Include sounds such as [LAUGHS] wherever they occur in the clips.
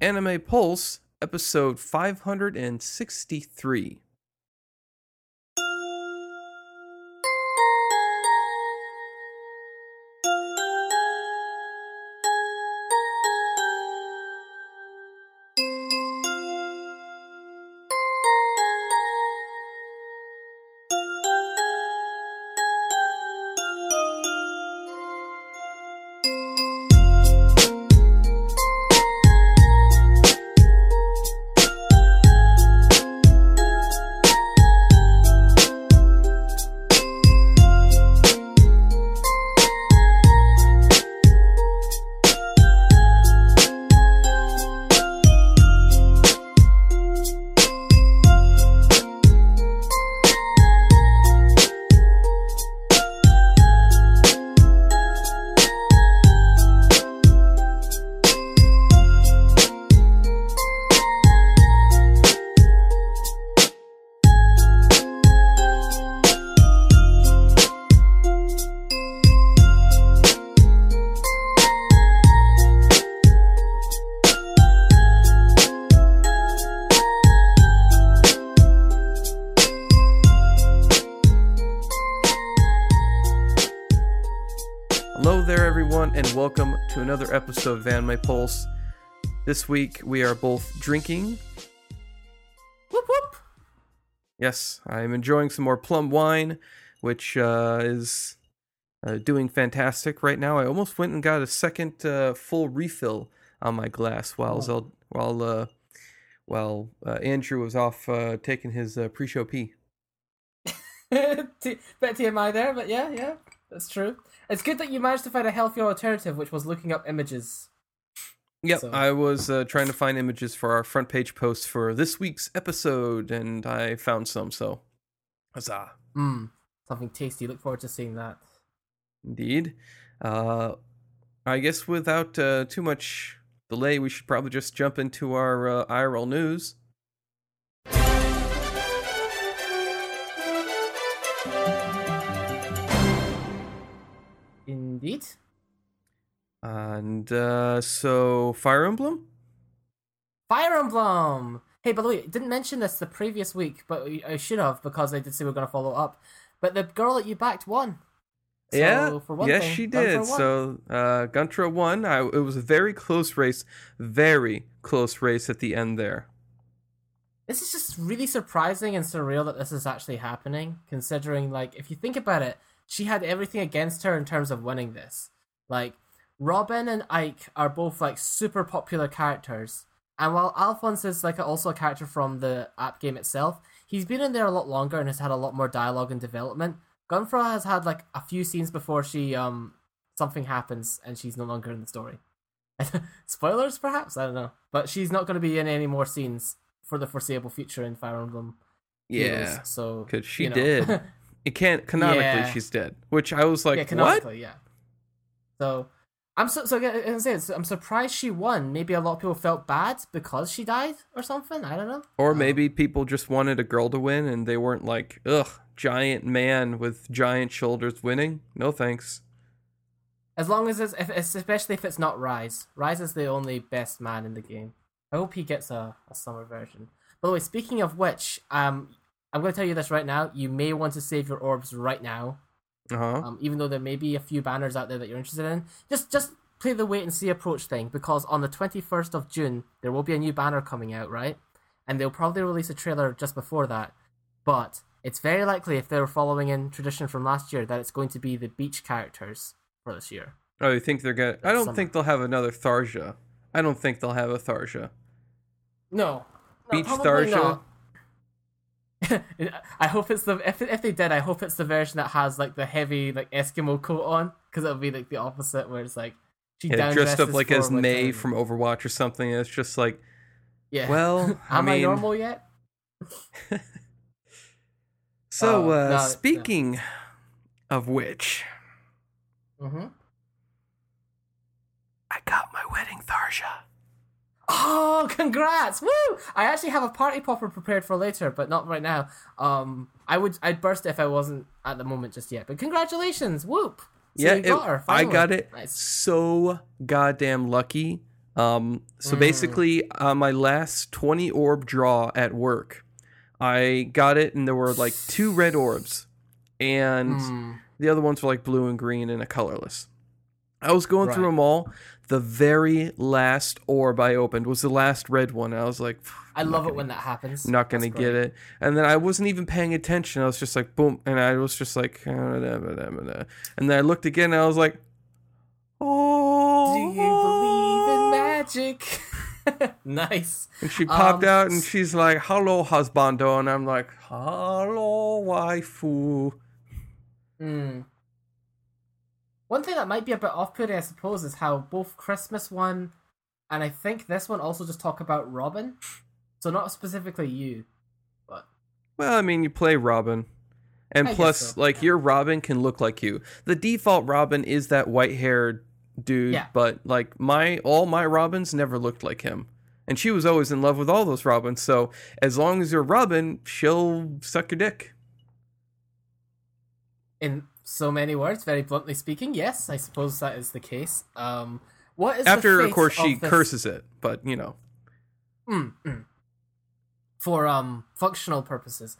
Anime Pulse, episode 563. Another episode of Anime Pulse. This week we are both drinking. Whoop whoop! Yes, I'm enjoying some more plum wine, which uh, is uh, doing fantastic right now. I almost went and got a second uh, full refill on my glass while Oh. Zel- while uh, while uh, Andrew was off uh, taking his uh, pre-show pee. [LAUGHS] Bit TMI there, but yeah, yeah, that's true. It's good that you managed to find a healthy alternative, which was looking up images. Yep, So- I was uh, trying to find images for our front page post for this week's episode, and I found some. So, huzzah! Mmm, something tasty. Look forward to seeing that. Indeed. Uh, I guess without uh, too much delay, we should probably just jump into our uh, IRL news. Indeed. And uh, so, Fire Emblem. Fire Emblem! Hey, by the way, didn't mention this the previous week, but I should have because I did say we are going to follow up. But the girl that you backed won. So, yeah, for one yes, thing, she did. So, uh, Gunnthrá won. I, it was a very close race, very close race at the end there. this is just really surprising and surreal that this is actually happening considering like if you think about it she had everything against her in terms of winning this like robin and ike are both like super popular characters and while alphonse is like also a character from the app game itself he's been in there a lot longer and has had a lot more dialogue and development Gunnthrá has had like a few scenes before she um something happens and she's no longer in the story [LAUGHS] spoilers perhaps i don't know but she's not going to be in any more scenes for the foreseeable future in Fire Emblem. Yeah, Heroes, so because she you know. did. [LAUGHS] It can't canonically. Yeah. She's dead. Which I was like, yeah, what? canonically, yeah. So I'm so so again, as I say, I'm surprised she won. Maybe a lot of people felt bad because she died or something. I don't know. Or Um, maybe people just wanted a girl to win and they weren't like, ugh, giant man with giant shoulders winning. No thanks. as long as it's if, especially if it's not Rise. Rise is the only best man in the game. I hope he gets a, a summer version. By the way, speaking of which, um, I'm going to tell you this right now. You may want to save your orbs right now Uh huh. um, even though there may be a few banners out there that you're interested in. Just just play the wait and see approach thing because on the 21st of June there will be a new banner coming out, right? And they'll probably release a trailer just before that. But it's very likely if they're following in tradition from last year that it's going to be the beach characters for this year. Oh, you think they're gonna? I don't summer. think they'll have another Tharja. I don't think they'll have a Tharja. No. Beach probably Tharja? not. [LAUGHS] I hope it's the if if they did, I hope it's the version that has like the heavy like Eskimo coat on because it'll be like the opposite where it's like she Yeah, dressed up like as Mei from Overwatch or something. It's just like, Yeah. well, [LAUGHS] I Am I mean, normal yet? [LAUGHS] so Oh, uh, no, speaking of which, Mm-hmm. I got my wedding Tharja. Oh, congrats! Woo! I actually have a party popper prepared for later, but not right now. Um, I would I'd burst if I wasn't at the moment just yet. But congratulations! Whoop! So yeah, you got it- her, I got it Nice. so goddamn lucky. Um, so Mm. basically, on my last 20 orb draw at work, I got it, and there were like two red orbs, and Hmm. the other ones were like blue and green and a colorless. I was going through them all. The very last orb I opened was the last red one. I was like, I love it when that happens. not gonna That's get great. it. And then I wasn't even paying attention. I was just like, boom, and I was just like, "Ah, da, da, da, da, da." and then I looked again. and I was like, oh. Do you believe in magic? [LAUGHS] nice. And she popped Um, out and she's like, hello, husbando. And I'm like, hello, waifu. Hmm. One thing that might be a bit off-putting, I suppose, is how both Christmas one and I think this one also just talk about Robin. So not specifically you, but Well, I mean, you play Robin. And I plus, so, like, yeah. your Robin can look like you. The default Robin is that white haired dude, Yeah. but, like, my all my Robins never looked like him. And she was always in love with all those Robins. So as long as you're Robin, she'll suck your dick. in so many words, very bluntly speaking, yes, I suppose that is the case. Um, what is After, of course, she this- curses it. But, you know. Mm, mm. for um functional purposes.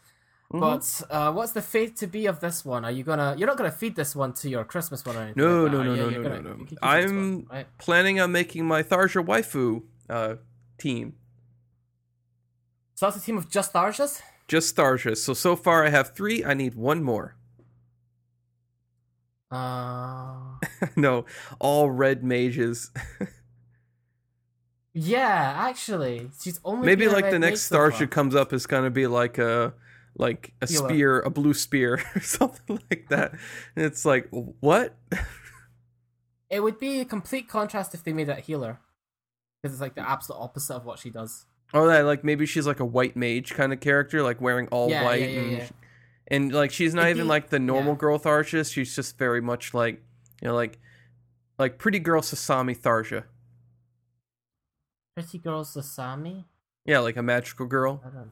Mhm. But uh, what's the fate to be of this one? Are you gonna? You're not gonna feed this one to your Christmas one or anything. No, like no, no, no, no, gonna- no, no. this one, I'm- right? planning on making my Tharja waifu uh, team. So that's a team of just Tharjas. Just Tharjas. So, so far I have three. I need one more. Uh, [LAUGHS] no, all red mages. yeah, actually, she's only Maybe like the next so Tharja comes up is gonna be like a like a spear, a blue spear, [LAUGHS] or something like that. And it's like what? It would be a complete contrast if they made that healer, because it's like the absolute opposite of what she does. Oh, that like maybe she's like a white mage kind of character, like wearing all Yeah, white yeah, yeah, and yeah. And like she's not even like the normal yeah. girl Tharja. She's just very much like you know like like pretty girl Sasami Tharja. Pretty girl Sasami. Yeah, like a magical girl. I don't.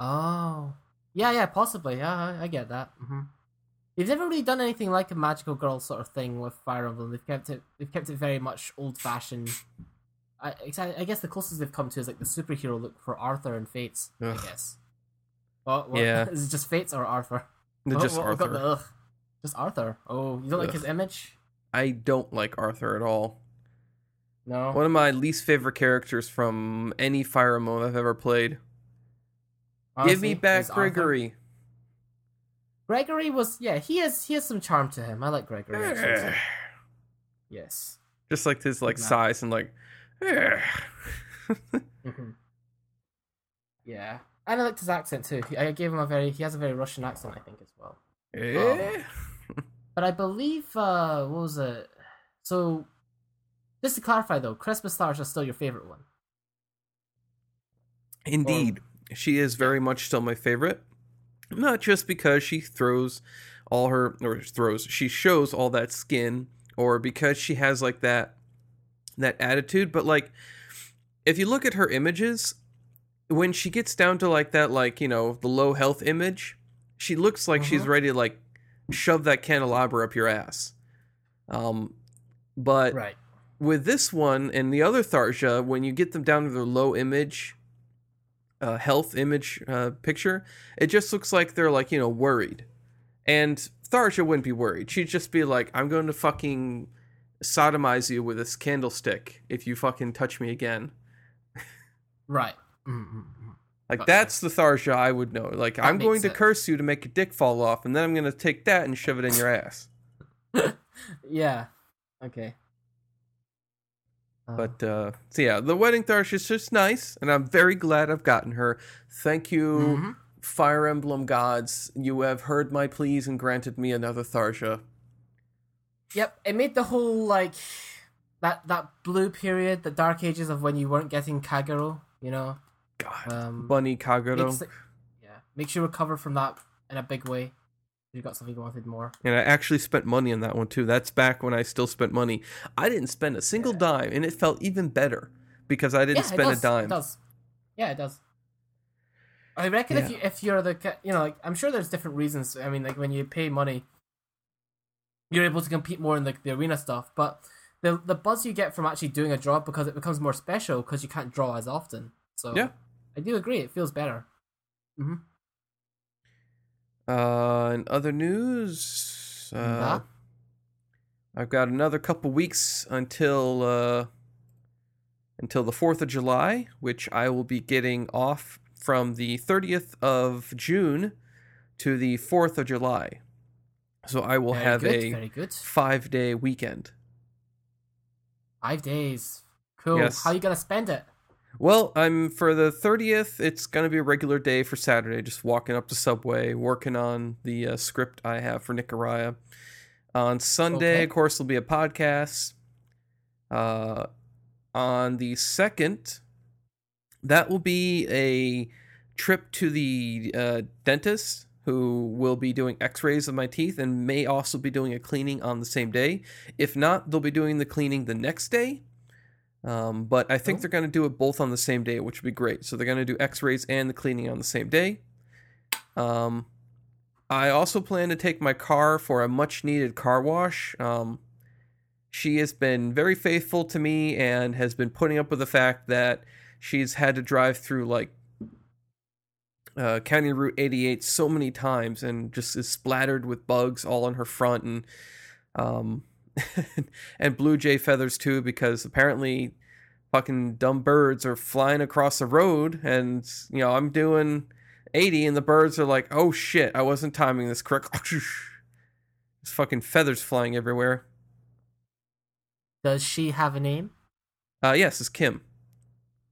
Oh, yeah, yeah, possibly. Yeah, I, I get that. hmm They've never really done anything like a magical girl sort of thing with Fire Emblem. They've kept it. They've kept it very much old fashioned. I, I guess the closest they've come to is like the superhero look for Arthur and Fates. Ugh. I guess. What, what, Yeah. [LAUGHS] Is it just Fates or Arthur? They're Oh, just what- what Arthur. the ugh? Just Arthur. Oh, you don't like his image? I don't like Arthur at all. No. One of my least favorite characters from any Fire Emblem I've ever played. Give me back is Arthur. Gregory. Gregory was yeah. He has he has some charm to him. I like Gregory. actually. yes. Just like his like size and like. [LAUGHS] hmm Yeah, and I liked his accent too. He- I gave him a very he has a very Russian accent, I think, as well. Eh? But I believe uh what was it? So, just to clarify though, Christmas stars are still your favorite one. Indeed, she is very much still my favorite. Not just because she throws all her or throws, she shows all that skin, or because she has like that that attitude. But like, if you look at her images, when she gets down to like that, like you know, the low health image, she looks like she's Mhm. ready to like shove that candelabra up your ass. Um, but Right. with this one and the other Tharja, when you get them down to the low image, uh, health image uh, picture, it just looks like they're like you know worried, and Tharja wouldn't be worried. She'd just be like, "I'm going to fucking sodomize you with this candlestick if you fucking touch me again." Right. Mm-hmm. Like Okay. that's the Tharja I would know. Like That I'm going to curse you to make your dick fall off, and then I'm going to take that and shove it in your ass. [LAUGHS] Yeah. Okay. Uh, But uh so yeah, the wedding Tharja is just nice, and I'm very glad I've gotten her. Thank you, mhm. Fire Emblem gods. You have heard my pleas and granted me another Tharja. Yep, it made the whole like that that blue period, the dark ages of when you weren't getting Kagero, you know. God, Um, Bunny it- yeah, makes you recover from that in a big way. You got something you wanted more. And I actually spent money on that one too. That's back when I still spent money. I didn't spend a single Yeah. dime, and it felt even better because I didn't yeah, spend does, a dime. It does. Yeah, it does. I reckon if you if you're the you know like I'm sure there's different reasons. I mean like when you pay money, you're able to compete more in like the arena stuff. But the the buzz you get from actually doing a draw because it becomes more special because you can't draw as often. So Yeah. I do agree. It feels better. hmm Uh, in other news, uh, Yeah. I've got another couple weeks until uh, until the Fourth of July, which I will be getting off from the thirtieth of June to the fourth of July. So I will Very have good, a very good. five day weekend. Five days. Cool. Yes. How are you gonna spend it? Well, I'm for the 30th. It's gonna be a regular day for Saturday. Just walking up the Subway, working on the uh, script I have for Nicaragua. On Sunday, Okay. of course, there'll be a podcast. Uh, on the second, that will be a trip to the uh, dentist, who will be doing X-rays of my teeth and may also be doing a cleaning on the same day. If not, they'll be doing the cleaning the next day. Um, but I think Oh. they're going to do it both on the same day, which would be great. So they're going to do X-rays and the cleaning on the same day. Um, I also plan to take my car for a much-needed car wash. Um, she has been very faithful to me and has been putting up with the fact that she's had to drive through like uh, County Route 88 so many times and just is splattered with bugs all on her front and um, [LAUGHS] and blue jay feathers too because apparently fucking dumb birds are flying across the road and you know I'm doing 80 and the birds are like oh shit I wasn't timing this correct [LAUGHS] there's fucking feathers flying everywhere Does she have a name? uh yes it's Kim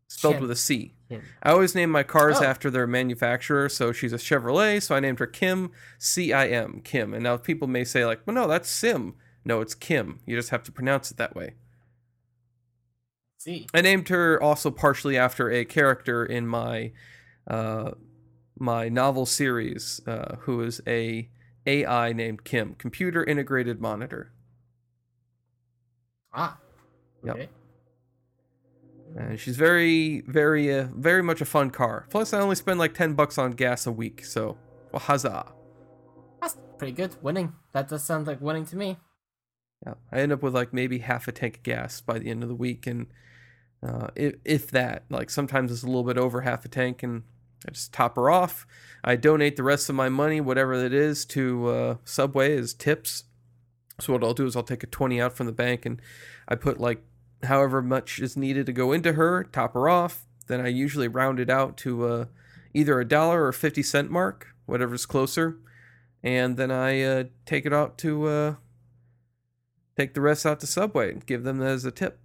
spelled Kim. with a C Kim. I always name my cars Oh. after their manufacturer. So she's a Chevrolet, so I named her Kim, C I M, Kim. And now people may say, like, well, no, that's Sim. No, it's Kim. You just have to pronounce it that way. See. I named her also partially after a character in my uh, my novel series, uh, who is a AI named Kim, Computer Integrated Monitor. Ah. Yep. And she's very, very, uh, very much a fun car. Plus, I only spend like ten bucks on gas a week, so well, huzzah! That's pretty good. Winning. That does sound like winning to me. Yeah, I end up with like maybe half a tank of gas by the end of the week, and uh, if, if that, like sometimes it's a little bit over half a tank, and I just top her off. I donate the rest of my money, whatever it is, to uh, Subway as tips. So what I'll do is I'll take a twenty out from the bank, and I put like however much is needed to go into her, top her off. Then I usually round it out to uh, either a dollar or fifty cent mark, whatever's closer, and then I uh, take it out to. Uh, take the rest out to Subway and give them as a tip.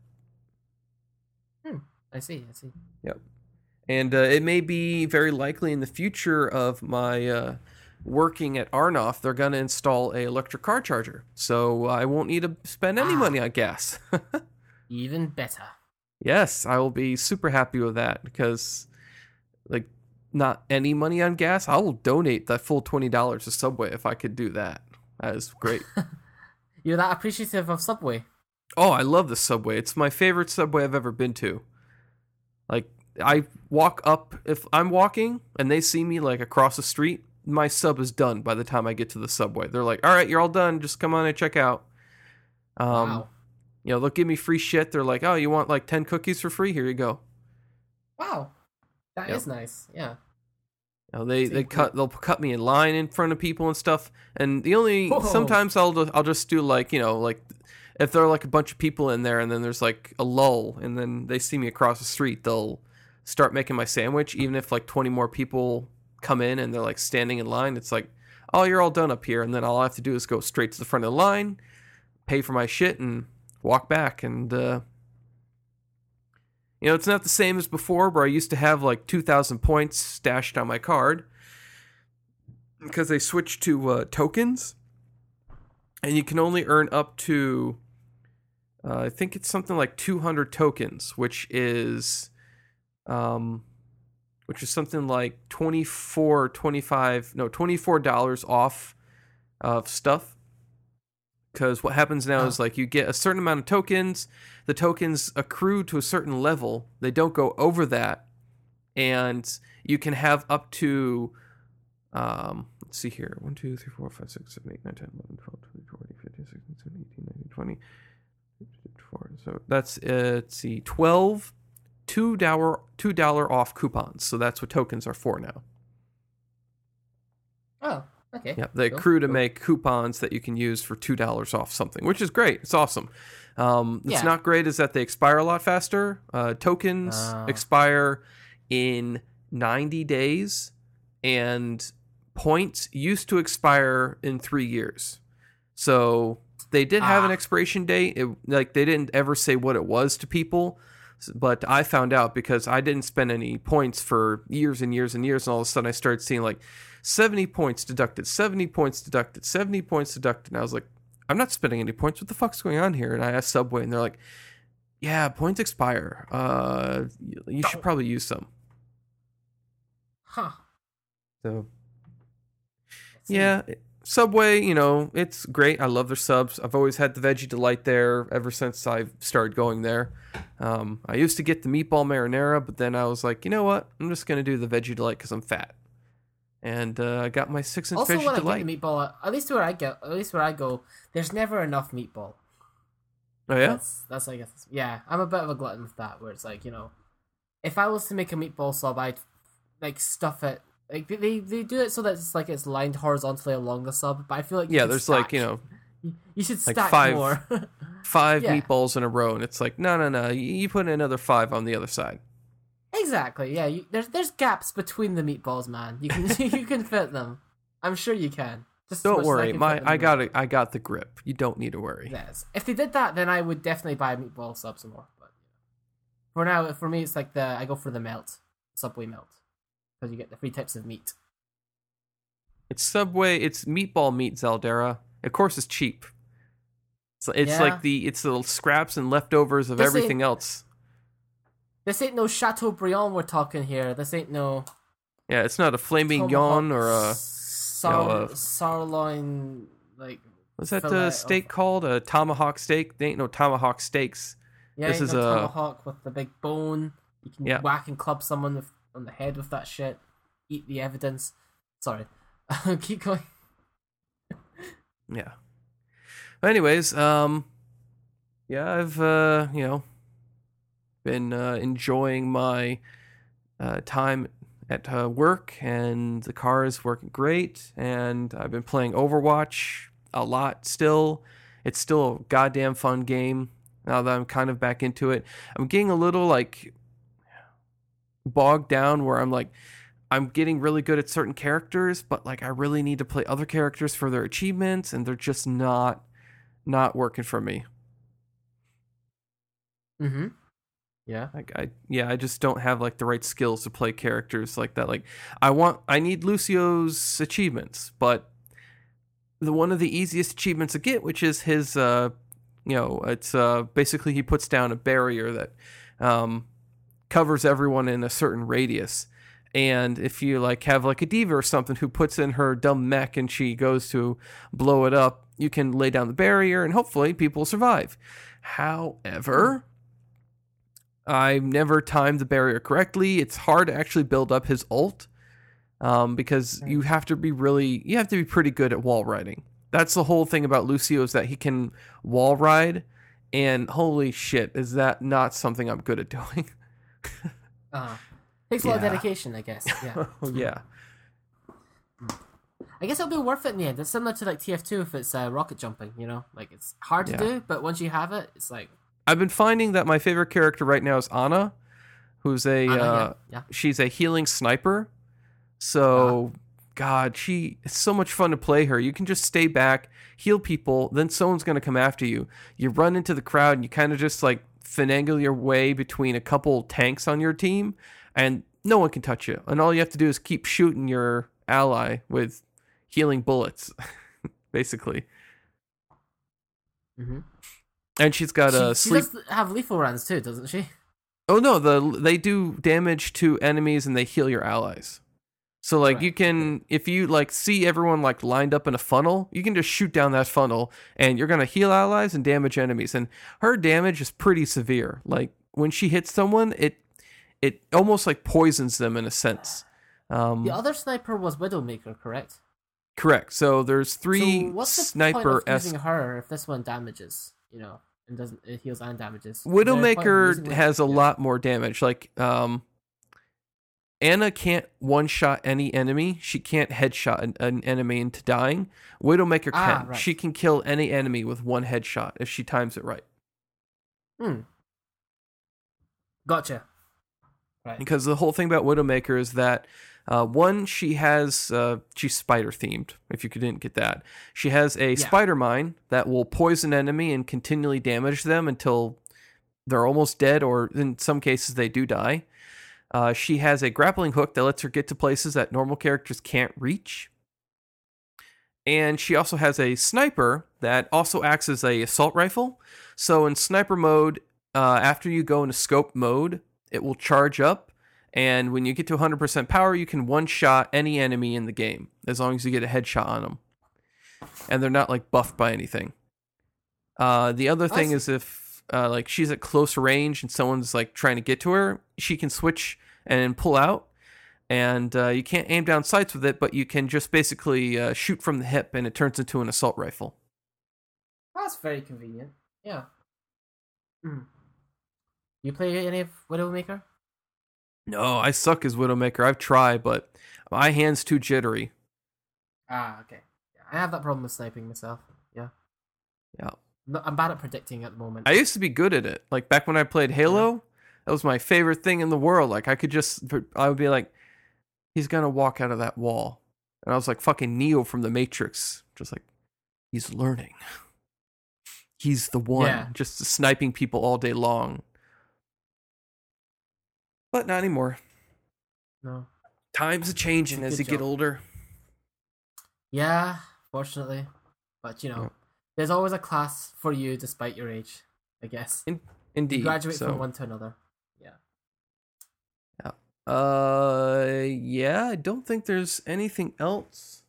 I see. I see. Yep. And uh, it may be very likely in the future of my uh, working at Arnoff, they're going to install a electric car charger, so I won't need to spend any Ah. money on gas. Even better. yes, I will be super happy with that because, like, not any money on gas. I will donate that full twenty dollars to Subway if I could do that. That is great. [LAUGHS] You're that appreciative of Subway. Oh, I love the subway. It's my favorite subway I've ever been to. Like I walk up if I'm walking and they see me like across the street, my sub is done by the time I get to the subway. They're like, "All right, you're all done. Just come on and check out." Um, wow. you know, they'll give me free shit. They're like, "Oh, you want like 10 cookies for free? Here you go." Wow. That is Yep. nice. Yeah. You know, they they cut they'll cut me in line in front of people and stuff. And the only Whoa. sometimes I'll just, I'll just do like you know like if there are like a bunch of people in there and then there's like a lull and then they see me across the street, they'll start making my sandwich. Even if like 20 more people come in and they're like standing in line, it's like oh you're all done up here, and then all I have to do is go straight to the front of the line, pay for my shit, and walk back and. uh you know, it's not the same as before where I used to have like 2,000 points stashed on my card because they switched to uh, tokens. And you can only earn up to, uh, I think it's something like 200 tokens, which is, um, which is something like 24, 25, no, $24 off of stuff. Because what happens now Oh. is like you get a certain amount of tokens, the tokens accrue to a certain level. They don't go over that, and you can have up to, um, let's see here, 1, 2, 3, 4, 5, 6, 7, 8, 9, 10, 11, 12, 13, 14, 15, 16, 17, 18, 19, 20, four. So that's uh, let's see, twelve two dollar two dollar off coupons. So that's what tokens are for now. Oh, okay. Yeah, they Cool, accrue to cool. make coupons that you can use for two dollars off something, which is great. It's awesome. Um, it's Yeah. not great is that they expire a lot faster. Uh, tokens Ah. expire in ninety days, and points used to expire in three years. So they did have an Ah. expiration date. It, like they didn't ever say what it was to people, but I found out because I didn't spend any points for years and years and years, and all of a sudden I started seeing like seventy points deducted, seventy points deducted, seventy points deducted, and I was like, I'm not spending any points. What the fuck's going on here? And I asked Subway, and they're like, Yeah, points expire. Uh, you, should probably use some. Huh. So. Yeah, Subway, you know, it's great. I love their subs. I've always had the veggie delight there ever since I started going there. Um, I used to get the meatball marinara, but then I was like, you know what? I'm just gonna do the veggie delight because I'm fat. And uh, I got my six inch Also, veggie when I delight. get the meatball, at least where I go, at least where I go, there's never enough meatball. oh yeah, That's that's I guess yeah. I'm a bit of a glutton with that. Where it's like you know, if I was to make a meatball sub, I'd like stuff it. Like they they do it so that it's like it's lined horizontally along the sub. But I feel like yeah. There's like you know you, should like stack five- more. [LAUGHS] five Yeah. meatballs in a row, and it's like no, no, no. You, you put in another five on the other side. exactly. Yeah. You, there's there's gaps between the meatballs, man. You can [LAUGHS] you can fit them. I'm sure you can. Just Don't worry, can my I got it. I got the grip. You don't need to worry. Yes. If they did that, then I would definitely buy meatball sub some more. But for now, for me, it's like the I go for the melt, Subway melt, because you get the three types of meat. It's Subway. It's meatball meat Zaldera. Of course, it's cheap. So it's Yeah. like the it's the scraps and leftovers of This everything else. This ain't no Chateaubriand we're talking here. This ain't no Yeah, it's not a filet mignon or a sar- you know, uh, sirloin like what's that uh, of- steak called? A tomahawk steak? They ain't no tomahawk steaks. yeah, this is no a- tomahawk with the big bone. You can Yeah. whack and club someone with, on the head with that shit. Eat the evidence. Sorry, [LAUGHS] keep going. Yeah. Anyways, um, yeah, I've uh, you know, been uh, enjoying my uh, time at uh, work, and the car is working great, and I've been playing Overwatch a lot. Still, it's still a goddamn fun game. Now that I'm kind of back into it, I'm getting a little like bogged down where I'm like. I'm getting really good at certain characters, but like I really need to play other characters for their achievements, and they're just not not working for me. Mm-hmm. Yeah. Like I yeah, I just don't have like the right skills to play characters like that. Like I want I need Lucio's achievements, but the one of the easiest achievements to get, which is his uh you know, it's uh basically he puts down a barrier that um covers everyone in a certain radius. And if you like have like a D.Va or something who puts in her dumb mech and she goes to blow it up, you can lay down the barrier and hopefully people survive. However, I've never timed the barrier correctly. It's hard to actually build up his ult um, because you have to be really, you have to be pretty good at wall riding. That's the whole thing about Lucio is that he can wall ride, and holy shit, is that not something I'm good at [LAUGHS] doing? [LAUGHS] Uh, takes a lot of Yeah. dedication, I guess. Yeah. [LAUGHS] oh yeah, I guess it'll be worth it in the end. It's similar to like TF2 if it's uh, rocket jumping, you know? Like it's hard to Yeah. do, but once you have it, it's like I've been finding that my favorite character right now is Ana, who's a uh, yeah, she's a healing sniper. So, God, she it's so much fun to play her. You can just stay back, heal people, then someone's gonna come after you. You run into the crowd and you kind of just like finagle your way between a couple tanks on your team, and no one can touch you. And all you have to do is keep shooting your ally with healing bullets, [LAUGHS] basically. yeah. hmm And she's got she, a she does have lethal runs too, doesn't she? Oh no, the they do damage to enemies and they heal your allies. So like Correct, you can if you like see everyone like lined up in a funnel, you can just shoot down that funnel and you're going to heal allies and damage enemies and her damage is pretty severe. Like when she hits someone, it it almost like poisons them in a sense. Um The other sniper was Widowmaker, correct? correct. So there's three so what's the sniper point of using her if this one damages? You know, and doesn't it heals and damages. Widowmaker has a Yeah. lot more damage. Like, um, Ana can't one shot any enemy. She can't headshot an, an enemy into dying. Widowmaker Ah, can. right. She can kill any enemy with one headshot if she times it right. Hmm. Gotcha. Right. Because the whole thing about Widowmaker is that uh, one, she has uh, she's spider themed. If you didn't get that, she has a Yeah. spider mine that will poison enemy and continually damage them until they're almost dead, or in some cases they do die. Uh, she has a grappling hook that lets her get to places that normal characters can't reach. And she also has a sniper that also acts as a assault rifle. So in sniper mode, uh, after you go into scope mode, it will charge up, and when you get to 100% power, you can one shot any enemy in the game as long as you get a headshot on them, and they're not like buffed by anything. Uh, the other thing Awesome. is if uh, like she's at close range and someone's like trying to get to her, she can switch and pull out, and uh, you can't aim down sights with it, but you can just basically uh, shoot from the hip, and it turns into an assault rifle. That's very convenient. Yeah. Hmm. You play any of Widowmaker? No, I suck as Widowmaker. I've tried, but my hand's too jittery. Ah, okay. I have that problem with sniping myself. Yeah. Yeah. I'm bad at predicting at the moment. I used to be good at it. Like back when I played Halo, that was my favorite thing in the world. Like I could just, I would be like, he's gonna walk out of that wall, and I was like fucking Neo from the Matrix, just like he's learning. He's the one, Yeah. just sniping people all day long. But not anymore. no. Times are changing as you get older. Yeah, fortunately. But you know, Yeah. There's always a class for you despite your age, I guess. Indeed. You graduate so. from one to another. Yeah. Uh, yeah, I don't think there's anything else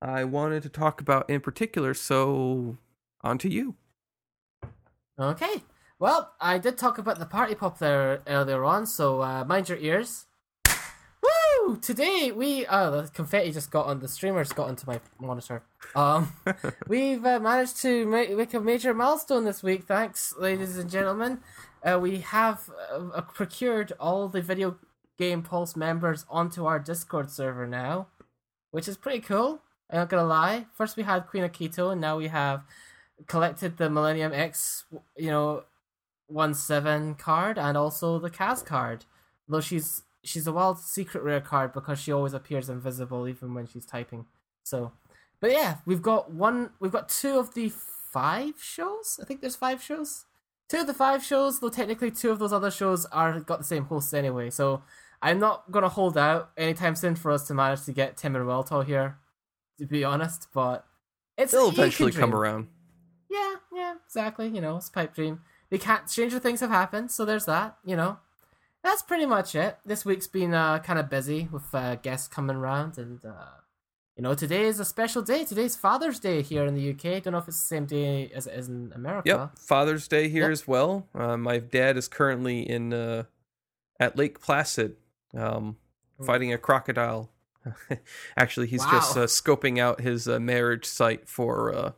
I wanted to talk about in particular. So, on to you. Okay. Well, I did talk about the party pop there earlier on, so uh, mind your ears. Woo! Today we oh the confetti just got on the streamers got onto my monitor. Um, [LAUGHS] we've uh, managed to make, make a major milestone this week. Thanks, ladies and gentlemen. Uh, we have uh, uh, procured all the video game pulse members onto our Discord server now, which is pretty cool. I'm not gonna lie. First we had Queen Akito, and now we have collected the Millennium X, you know, one seven card and also the Kaz card. Though she's she's a wild secret rare card because she always appears invisible even when she's typing. So, but yeah, we've got one. We've got two of the five shows. I think there's five shows. Two of the five shows, though technically two of those other shows are got the same hosts anyway. So I'm not gonna hold out anytime soon for us to manage to get Tim and Weltall here, to be honest. But it's They'll eventually come around. Yeah, yeah, exactly. You know, it's a pipe dream. They can't. Stranger things have happened, so there's that. You know, that's pretty much it. This week's been uh, kind of busy with uh, guests coming around, and uh, you know, today is a special day. Today's Father's Day here in the UK. Don't know if it's the same day as it is in America. Yep, Father's Day here Yep. as well. Uh, my dad is currently in uh, at Lake Placid, um, fighting a crocodile. [LAUGHS] Actually, he's just Wow. uh, scoping out his uh, marriage site for uh,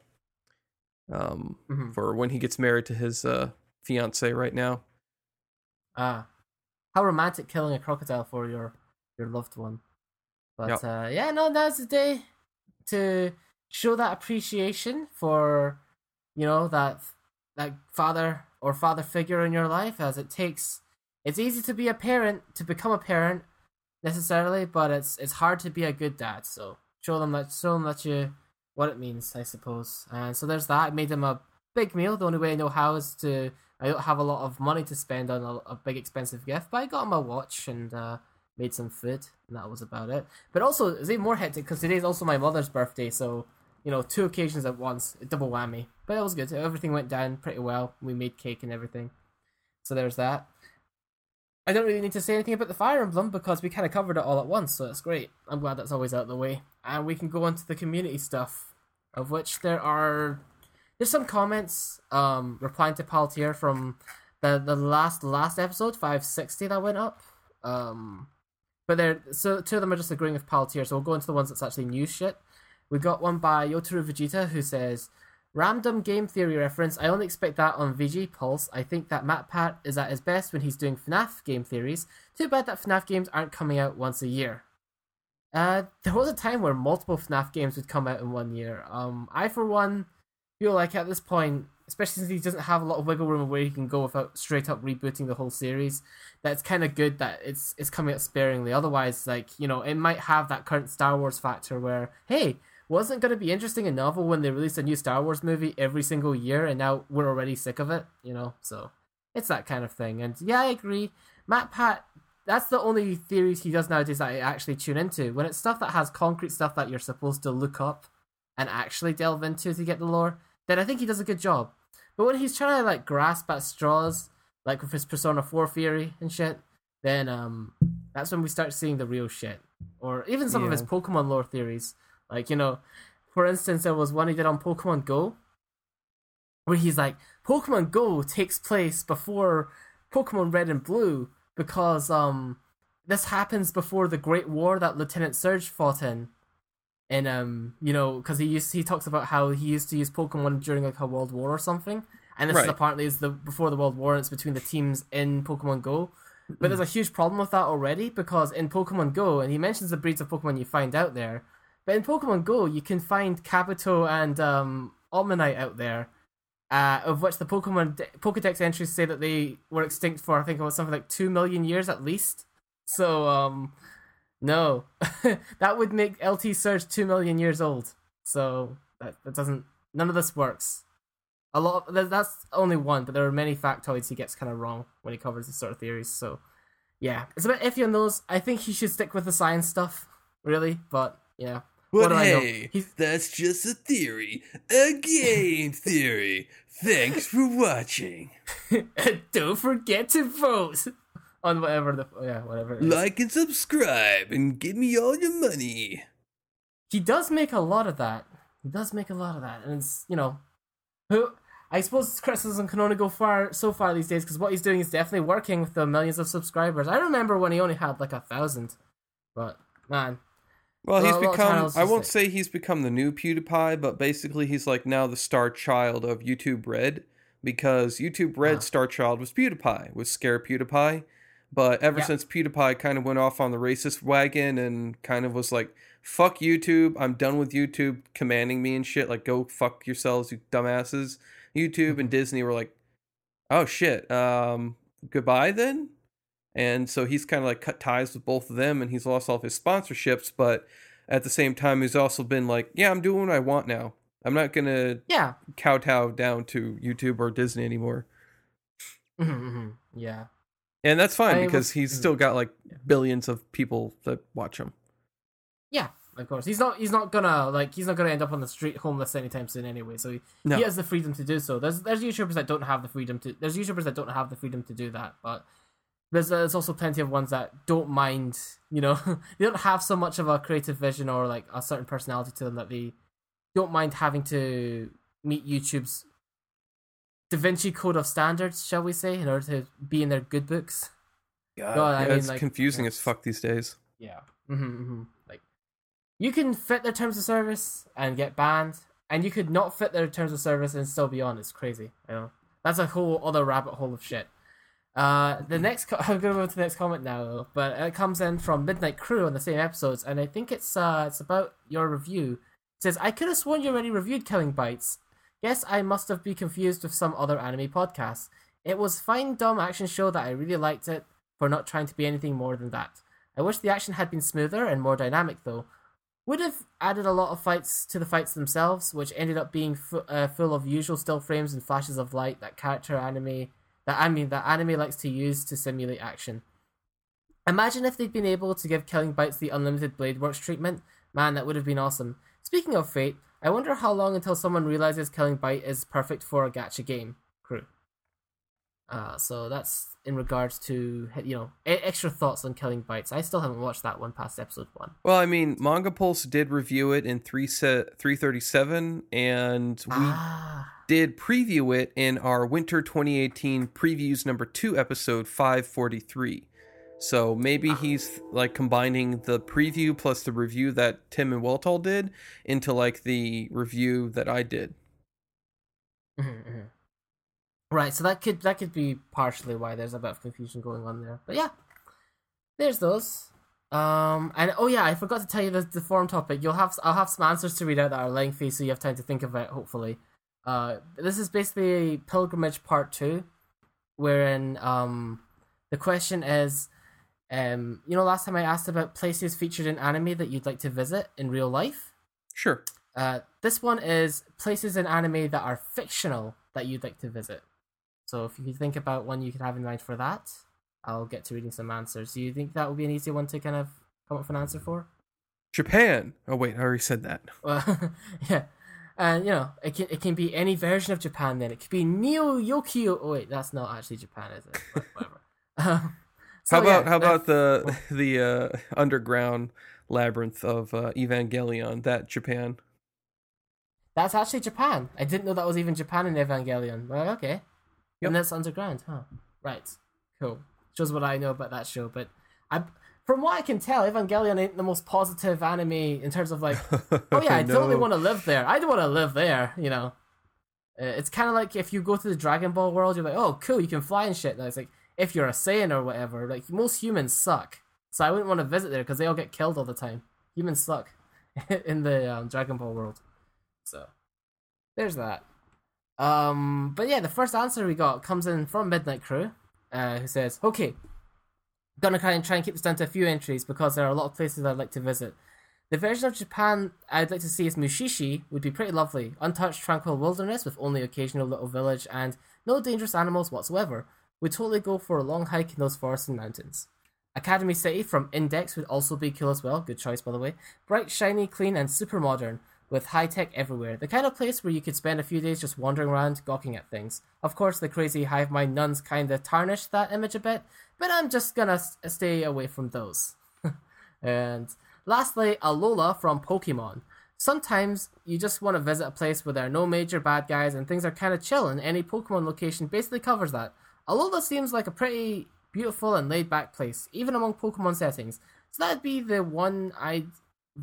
um, Mhm. for when he gets married to his uh, fiance right now. Ah, how romantic killing a crocodile for your your loved one. But Yep. uh, yeah, no, now's the day to show that appreciation for you know that that father or father figure in your life, as it takes. It's easy to be a parent to become a parent necessarily, but it's it's hard to be a good dad. So show them that show them that you what it means, I suppose. And so there's that. I made them a big meal. The only way I know how is to I don't have a lot of money to spend on a, a big expensive gift, but I got a watch and uh, made some food, and that was about it. But also, it's even more hectic because today's also my mother's birthday, so you know, two occasions at once, double whammy. But it was good. Everything went down pretty well. We made cake and everything. So there's that. I don't really need to say anything about the Fire Emblem because we kind of covered it all at once, so that's great. I'm glad that's always out of the way. And we can go on to the community stuff, of which there are there's some comments um replying to Paltier from the the last last episode 560 that went up um but they're so two of them are just agreeing with Paltier so we'll go into the ones that's actually new shit we got one by Yotaru Vegeta who says Random game theory reference. I only expect that on VG Pulse. I think that MatPat is at his best when he's doing FNAF game theories. Too bad that FNAF games aren't coming out once a year. Uh, there was a time where multiple FNAF games would come out in one year. Um, I for one feel like at this point, especially since he doesn't have a lot of wiggle room where he can go without straight up rebooting the whole series, that's kind of good that it's it's coming out sparingly. Otherwise, like you know, it might have that current Star Wars factor where hey, wasn't going to be interesting and novel when they released a new Star Wars movie every single year, and now we're already sick of it. You know, so it's that kind of thing. And yeah, I agree. MatPat that's the only theories he does nowadays that I actually tune into. When it's stuff that has concrete stuff that you're supposed to look up and actually delve into to get the lore, then I think he does a good job. But when he's trying to like grasp at straws, like with his Persona 4 theory and shit, then um that's when we start seeing the real shit. Or even some Yeah. of his Pokemon lore theories. Like, you know, for instance, there was one he did on Pokemon Go where he's like, Pokemon Go takes place before Pokemon Red and Blue because um this happens before the Great War that Lieutenant Surge fought in. And um, you know, because he used he talks about how he used to use Pokemon during like a World War or something, and this is apparently is the before the World War. And it's between the teams in Pokemon Go, but there's a huge problem with that already because in Pokemon Go, and he mentions the breeds of Pokemon you find out there, but in Pokemon Go you can find Kabuto and um Omanyte out there, uh, of which the Pokemon de- Pokedex entries say that they were extinct for I think it was something like two million years at least. So um, no, [LAUGHS] that would make LT Surge two million years old. So that that doesn't. None of this works. A lot. Of, that's only one, but there are many factoids he gets kind of wrong when he covers these sort of theories. So yeah, it's a bit iffy on those. I think he should stick with the science stuff, really. But yeah. What But do I know? hey, He's- that's just a theory. A game [LAUGHS] theory. Thanks for watching. [LAUGHS] Don't forget to vote on whatever the yeah whatever. Like and subscribe and give me all your money. he does make a lot of that. He does make a lot of that, and it's you know, who I suppose criticism can only go far so far these days because what he's doing is definitely working with the millions of subscribers. I remember when he only had like a thousand, but man, Well, he's a lot of become. I won't like- say he's become the new PewDiePie, but basically he's like now the star child of YouTube Red because YouTube Red's Ah. star child was PewDiePie, was Scare PewDiePie. But ever Yeah. since PewDiePie kind of went off on the racist wagon and kind of was like, "Fuck YouTube, I'm done with YouTube commanding me and shit," like go fuck yourselves, you dumbasses. YouTube and Disney were like, "Oh shit, um, goodbye then." And so he's kind of like cut ties with both of them and he's lost all of his sponsorships, but at the same time he's also been like, yeah, I'm doing what I want now. I'm not going to yeah, kowtow down to YouTube or Disney anymore. Mhm, mhm, yeah, And that's fine I because was- he's mhm. still got like billions of people that watch him. yeah. Of course, he's not. He's not gonna like. He's not gonna end up on the street homeless anytime soon, anyway. So he, No. he has the freedom to do so. There's there's YouTubers that don't have the freedom to. There's YouTubers that don't have the freedom to do that, but there's there's also plenty of ones that don't mind. You know, [LAUGHS] they don't have so much of a creative vision or like a certain personality to them that they don't mind having to meet YouTube's Da Vinci Code of standards, shall we say, in order to be in their good books. God, I Yeah, mean, it's like, confusing yeah. as fuck these days. Yeah. Mm-hmm, hmm Like, you can fit their terms of service and get banned, and you could not fit their terms of service and still be on. It's crazy. You know, that's a whole other rabbit hole of shit. Uh, the next, co- [LAUGHS] I'm gonna go to the next comment now, but it comes in from Midnight Crew on the same episodes, and I think it's uh, it's about your review. It says, "I could have sworn you already reviewed Killing Bites. Guess I must have been confused with some other anime podcast. It was fine, dumb action show that I really liked it for not trying to be anything more than that. I wish the action had been smoother and more dynamic, though. Would have added a lot of fights to the fights themselves, which ended up being fu- uh, full of usual still frames and flashes of light that character anime that I mean that anime likes to use to simulate action. Imagine if they'd been able to give Killing Bites the unlimited Blade Works treatment. Man, that would have been awesome. Speaking of fate, I wonder how long until someone realizes Killing Bite is perfect for a gacha game. Crew. Uh, so that's in regards to you know extra thoughts on Killing Bites. I still haven't watched that one past episode one. Well, I mean, Manga Pulse did review it in three set 337 and we ah, did preview it in our winter 2018 previews number 2 episode 543. So maybe he's like combining the preview plus the review that Tim and Weltall did into like the review that I did. Mhm, Right, so that could that could be partially why there's a bit of confusion going on there. But yeah, there's those. Um, and oh yeah, I forgot to tell you the, the forum topic. You'll have I'll have some answers to read out that are lengthy, so you have time to think of it. Hopefully, uh, this is basically pilgrimage part two, wherein um, the question is, um, you know, last time I asked about places featured in anime that you'd like to visit in real life. Sure. Uh, this one is places in anime that are fictional that you'd like to visit. So if you could think about one you could have in mind for that, I'll get to reading some answers. Do you think that would be an easy one to kind of come up with an answer for? Japan. Oh wait, I already said that. Well, [LAUGHS] yeah. And you know, it can it can be any version of Japan. Then it could be Neo Yokio. Oh wait, that's not actually Japan, is it? But whatever. [LAUGHS] Um, so, how about yeah, how about the [LAUGHS] the uh, underground labyrinth of uh, Evangelion? That Japan. That's actually Japan. I didn't know that was even Japan in Evangelion. Well, okay. Yep. And that's underground, huh? Right. Cool. Shows what I know about that show. But I, from what I can tell, Evangelion ain't the most positive anime in terms of like, [LAUGHS] oh yeah, I totally No. want to live there. I don't want to live there. You know, Uh, it's kind of like if you go to the Dragon Ball world, you're like, oh cool, you can fly and shit. And it's like if you're a Saiyan or whatever, like most humans suck. So I wouldn't want to visit there because they all get killed all the time. Humans suck [LAUGHS] in the um, Dragon Ball world. So there's that. Um, but yeah, the first answer we got comes in from Midnight Crew, uh, who says, "Okay, gonna try and try and keep this down to a few entries because there are a lot of places I'd like to visit. The version of Japan I'd like to see is Mushishi would be pretty lovely, untouched, tranquil wilderness with only occasional little village and no dangerous animals whatsoever. Would totally go for a long hike in those forests and mountains." Academy City from Index would also be cool as well. Good choice, by the way. Bright, shiny, clean, and super modern, with high tech everywhere. The kind of place where you could spend a few days just wandering around, gawking at things. Of course, the crazy hive mind nuns kinda tarnish that image a bit, but I'm just gonna stay away from those. [LAUGHS] and lastly, Alola from Pokemon. Sometimes you just want to visit a place where there are no major bad guys and things are kind of chill, and any Pokemon location basically covers that. Alola seems like a pretty beautiful and laid back place, even among Pokemon settings. So that'd be the one I'd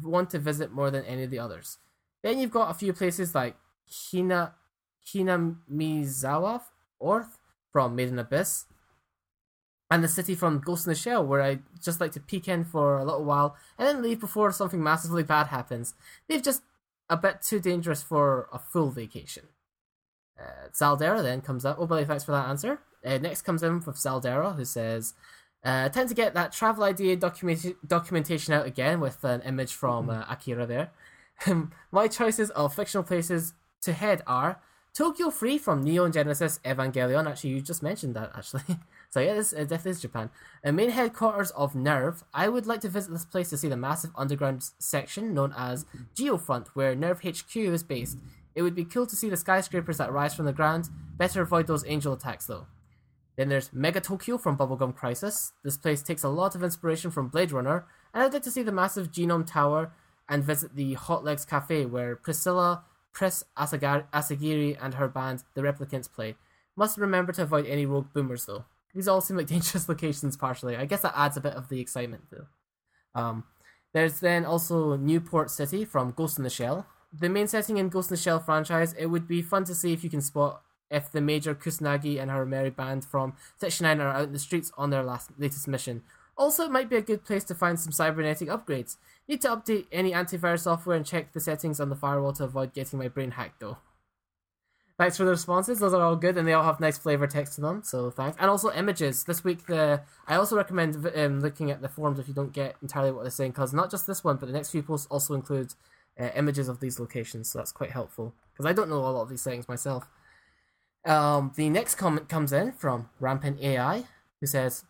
want to visit more than any of the others. Then you've got a few places like Hina Hinamizawa Orth from Made in Abyss, and the city from Ghost in the Shell, where I just like to peek in for a little while and then leave before something massively bad happens. They've just a bit too dangerous for a full vacation. Uh, then comes up. Oh, Billy, thanks for that answer. Uh, next comes in with Zaldera, who says, uh, "Time to get that travel idea document- documentation out again with an image from uh, Akira there. My choices of fictional places to head are Tokyo Free from Neon Genesis Evangelion. Actually, you just mentioned that, actually. [LAUGHS] so, yeah, this uh, definitely is Japan. A main headquarters of NERV. I would like to visit this place to see the massive underground section known as Geofront, where NERV HQ is based. It would be cool to see the skyscrapers that rise from the ground. Better avoid those angel attacks, though. Then there's Mega Tokyo from Bubblegum Crisis. This place takes a lot of inspiration from Blade Runner, and I'd like to see the massive Genom Tower and visit the Hot Legs Cafe where Priscilla, Pris Asagar- Asagiri, and her band, The Replicants, play. Must remember to avoid any rogue boomers, though. These all seem like [LAUGHS] dangerous locations, partially. I guess that adds a bit of the excitement, though. Um, there's then also Newport City from Ghost in the Shell. The main setting in Ghost in the Shell franchise, it would be fun to see if you can spot if the major Kusanagi and her merry band from Section 9 are out in the streets on their last latest mission. Also, it might be a good place to find some cybernetic upgrades. Need to update any antivirus software and check the settings on the firewall to avoid getting my brain hacked though. Thanks for the responses. Those are all good, and they all have nice flavor text to them. So thanks, and also images. This week, the I also recommend um, looking at the forums if you don't get entirely what they're saying, because not just this one, but the next few posts also include uh, images of these locations. So that's quite helpful because I don't know a lot of these things myself. Um, the next comment comes in from Rampant AI, who says,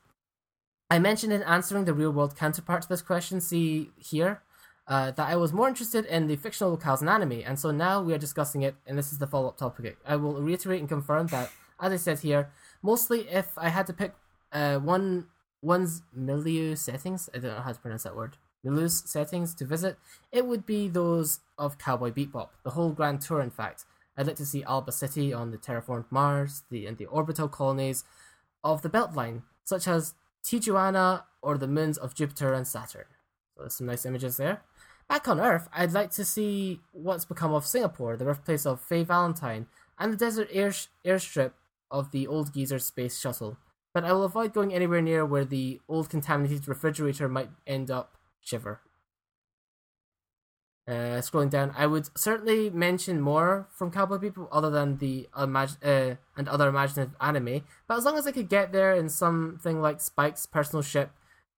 I mentioned in answering the real world counterpart to this question, see here, uh, that I was more interested in the fictional locales in anime, and so now we are discussing it, and this is the follow up topic. I will reiterate and confirm that, as I said here, mostly if I had to pick uh, one one's milieu settings, I don't know how to pronounce that word, milieu's settings to visit, it would be those of Cowboy Bebop, the whole grand tour, in fact. I'd like to see Alba City on the terraformed Mars, the and the orbital colonies of the Beltline, such as Tijuana or the moons of Jupiter and Saturn. So there's some nice images there. Back on Earth, I'd like to see what's become of Singapore, the birthplace of Faye Valentine, and the desert air airstrip of the old geezer space shuttle. But I will avoid going anywhere near where the old contaminated refrigerator might end up. Shiver. Uh, scrolling down, I would certainly mention more from Cowboy Bebop other than the imag- uh, and other imaginative anime. But as long as I could get there in something like Spike's personal ship,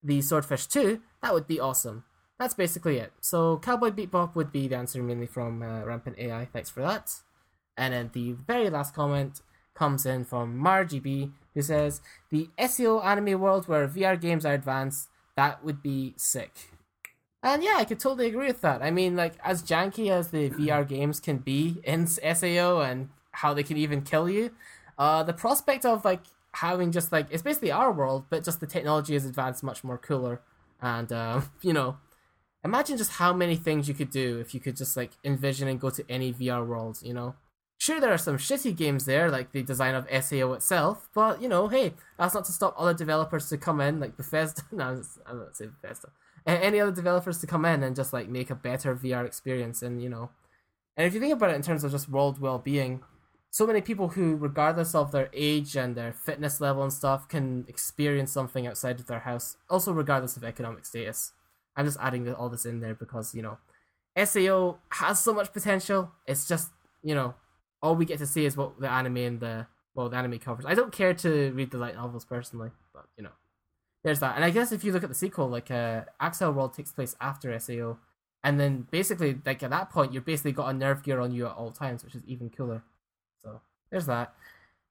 the Swordfish 2, that would be awesome. That's basically it. So Cowboy Bebop would be the answer mainly from uh, Rampant AI. Thanks for that. And then the very last comment comes in from Margie B, who says the SAO anime world where VR games are advanced, that would be sick. And yeah, I could totally agree with that. I mean, like as janky as the VR games can be in SAO and how they can even kill you, uh, the prospect of like having just like it's basically our world, but just the technology is advanced much more cooler. And uh, [LAUGHS] you know, imagine just how many things you could do if you could just like envision and go to any VR world. You know, sure there are some shitty games there, like the design of SAO itself, but you know, hey, that's not to stop other developers to come in, like Bethesda. [LAUGHS] no, I'm not saying Bethesda any other developers to come in and just like make a better VR experience. And you know, and if you think about it in terms of just world well being, so many people who, regardless of their age and their fitness level and stuff, can experience something outside of their house, also regardless of economic status. I'm just adding all this in there because you know, SAO has so much potential. It's just you know, all we get to see is what the anime and the well, the anime covers. I don't care to read the light novels personally, but you know there's that. And I guess if you look at the sequel, like uh, Accel World takes place after SAO, and then basically like at that point you've basically got a NerveGear on you at all times, which is even cooler. So there's that.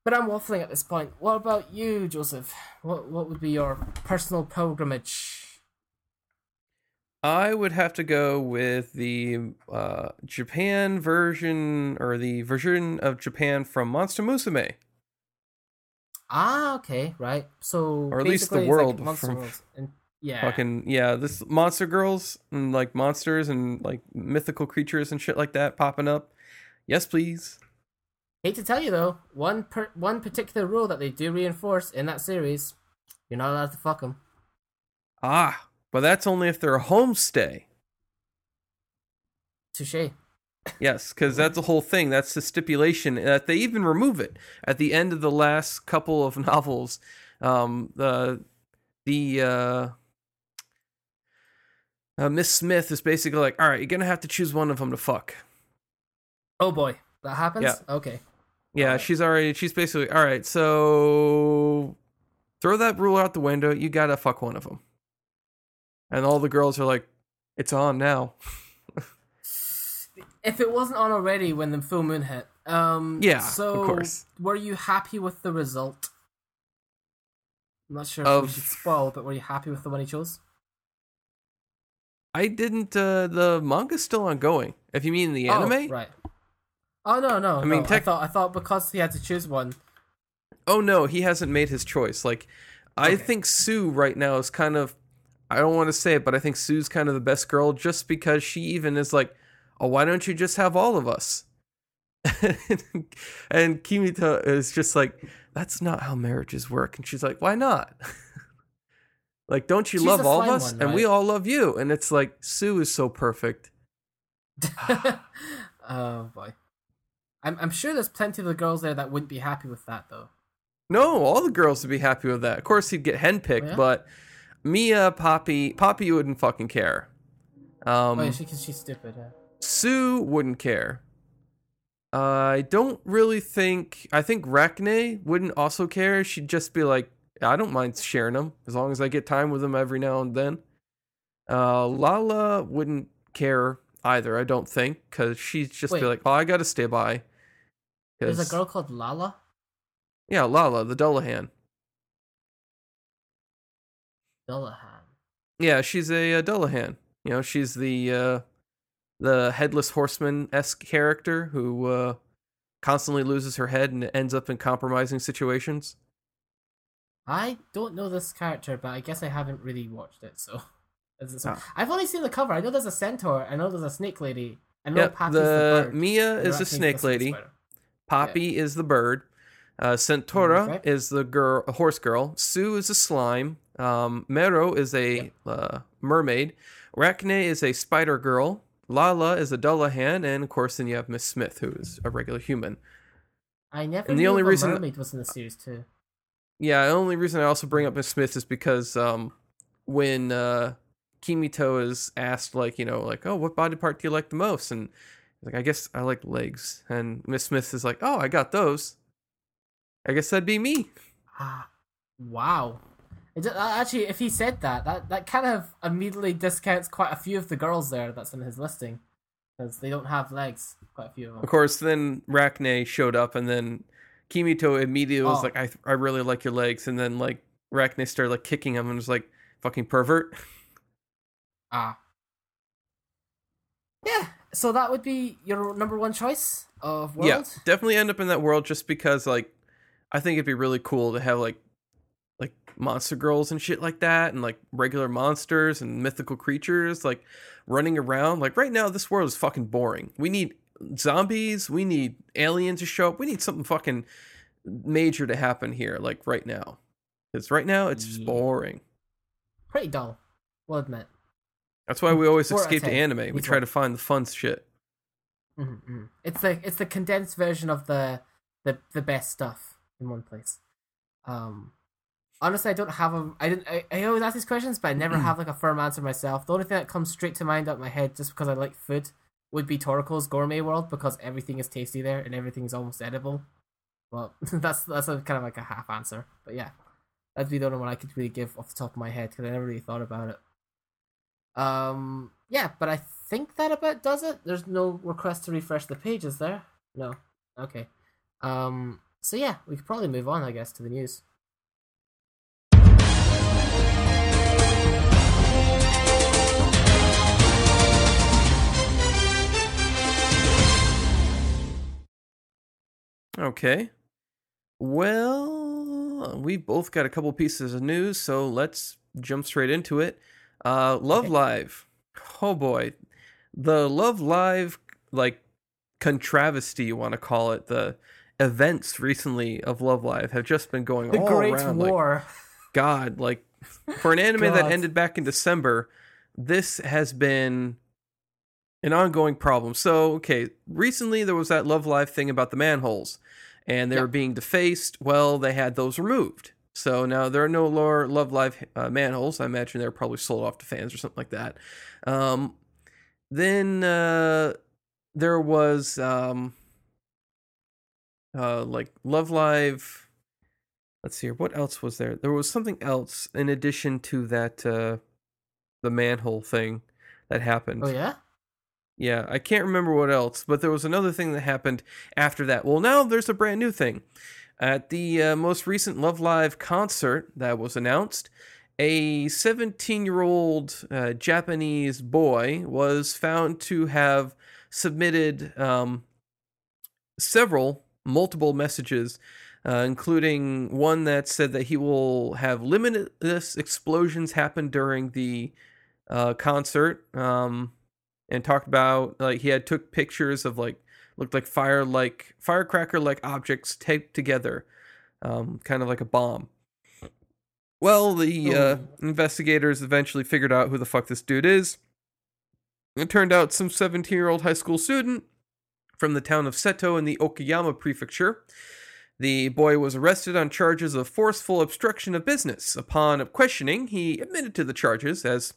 But I'm waffling at this point. What about you, Joseph? What what would be your personal pilgrimage? I would have to go with the uh, Japan version or the version of Japan from Monster Musume. Ah, okay, right. So, or at least the world like from. And, yeah, fucking yeah, this monster girls and like monsters and like mythical creatures and shit like that popping up. Yes, please. Hate to tell you though, one per- one particular rule that they do reinforce in that series: you're not allowed to fuck them. Ah, but that's only if they're a homestay. Touche. Yes, because that's the whole thing. That's the stipulation that they even remove it at the end of the last couple of [LAUGHS] novels. Um, the the uh, uh, Miss Smith is basically like, all right, you're gonna have to choose one of them to fuck. Oh boy, that happens. Yeah. Okay. Yeah, Alright. she's already. She's basically all right. So throw that rule out the window. You gotta fuck one of them. And all the girls are like, it's on now. [LAUGHS] If it wasn't on already when the full moon hit, um, Yeah, of So, course. were you happy with the result? I'm not sure if we Of- should spoil, but were you happy with the one he chose? I didn't. Uh, the manga's still ongoing. If you mean the anime, Oh, right. Oh no, no. I mean, tech- I thought I thought because he had to choose one. Oh no, he hasn't made his choice. Like I Okay. think Sue right now is kind of I don't want to say it, but I think Sue's kind of the best girl just because she even is like, "Oh, why don't you just have all of us?" [LAUGHS] and Kimita is just like, "That's not how marriages work." And she's like, "Why not?" [LAUGHS] like, don't you She's love all of us? one, And we all love you. And it's like Sue is so perfect. [LAUGHS] oh boy. I'm I'm sure there's plenty of the girls there that wouldn't be happy with that though. No, all the girls would be happy with that. Of course, he'd get henpicked, Oh, yeah? but Mia, Poppy, Poppy wouldn't fucking care. Um, oh, yeah, she, cause she's stupid. Yeah. Sue wouldn't care. I don't really think. I think Rachne wouldn't also care. She'd just be like, I don't mind sharing them as long as I get time with them every now and then. Uh, Lala wouldn't care either. I don't think because she'd just be like, "Oh, I gotta stay by." There's a girl called Lala. Yeah, Lala, the Dullahan. Dullahan. Yeah, she's a, uh Dullahan. You know, she's the uh, the headless horseman esque character who uh, constantly loses her head and ends up in compromising situations. I don't know this character, but I guess I haven't really watched it. So, Is it so- Ah. I've only seen the cover. I know there's a centaur. I know there's a snake lady. I know Yeah, Pappy's the, the, bird. Mia is the snake lady. spider. Poppy is the bird. Uh, Centaura Okay. is the girl, a horse girl. Sue is a slime. Um, Mero is a Yep. uh, mermaid. Rachne is a spider girl. Lala is a Dullahan, and of course, then you have Miss Smith, who is a regular human. I never And the knew only reason- mermaid was in the series too. Yeah, the only reason I also bring up Miss Smith is because um, when uh, Kimito is asked, like, you know, like, oh, what body part do you like the most? And like, I guess I like legs. And Miss Smith is like, oh, I got those. I guess that'd be me. Ah, wow. It, uh, actually, if he said that, that that kind of immediately discounts quite a few of the girls there that's in his listing because they don't have legs. Quite a few of them. Of course, then Rachne showed up, and then Kimito immediately was Oh. like, I, I really like your legs. And then, like, Rachne started, like, kicking him and was like, fucking pervert. Ah. Yeah. So that would be your number one choice of world. Yeah, definitely end up in that world just because like I think it'd be really cool to have like like monster girls and shit like that and like regular monsters and mythical creatures like running around. Like right now this world is fucking boring. We need zombies, we need aliens to show up. We need something fucking major to happen here like right now. Cuz right now it's just Yeah. boring. Pretty dull. We'll admit. That's why we always escape to anime. We try to find the fun shit. Mm-hmm. It's the it's the condensed version of the the the best stuff in one place. Um, honestly, I don't have a. I didn't. I, I always ask these questions, but I never have like a firm answer myself. The only thing that comes straight to mind of my head, just because I like food, would be Toriko's Gourmet World because everything is tasty there and everything is almost edible. Well, [LAUGHS] that's that's a kind of like a half answer, but yeah, that'd be the only one I could really give off the top of my head because I never really thought about it. Um, yeah, but I think that about does it. There's no request to refresh the page, is there? No. Okay. Um. So yeah, we could probably move on, I guess, to the news. Okay. Well, we both got a couple pieces of news, so let's jump straight into it. Uh, Love Okay. Live. Oh boy. The Love Live, like, contravesty, you want to call it. The events recently of Love Live have just been going The all Great around. Like, War. [LAUGHS] God, like, for an anime that ended back in December, this has been an ongoing problem. So, okay, recently there was that Love Live thing about the manholes, and they Yeah. were being defaced. Well, they had those removed. So now there are no more Love Live uh, manholes. I imagine they're probably sold off to fans or something like that. Um, then uh, there was um, uh, like Love Live. Let's see here. What else was there? There was something else in addition to that uh, the manhole thing that happened. Oh yeah. Yeah, I can't remember what else, but there was another thing that happened after that. Well, now there's a brand new thing. At the uh, most recent Love Live concert that was announced, a 17 year old uh, Japanese boy was found to have submitted um, several, multiple messages, uh, including one that said that he will have limitless explosions happen during the uh, concert. Um, and talked about like he had took pictures of like looked like fire like firecracker like objects taped together um kind of like a bomb. Well the uh, Oh. investigators eventually figured out who the fuck this dude is. It turned out some 17 year old high school student from the town of seto in the okayama prefecture. The boy was arrested on charges of forceful obstruction of business. Upon questioning he admitted to the charges as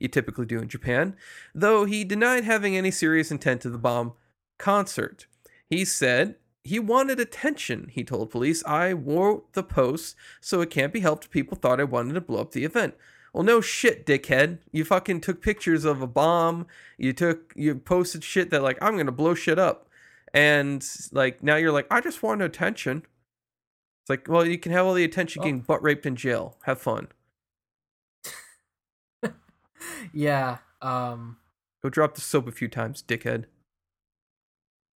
you typically do in Japan, though he denied having any serious intent to the bomb concert. He said he wanted attention, he told police. I wrote the post, so it can't be helped people thought I wanted to blow up the event. Well, no shit, dickhead. You fucking took pictures of a bomb. You took, you posted shit that, like, I'm gonna blow shit up. And, like, now you're like, I just want attention. It's like, well, you can have all the attention Oh. getting butt raped in jail. Have fun. Yeah. Um. Go drop the soap a few times, dickhead.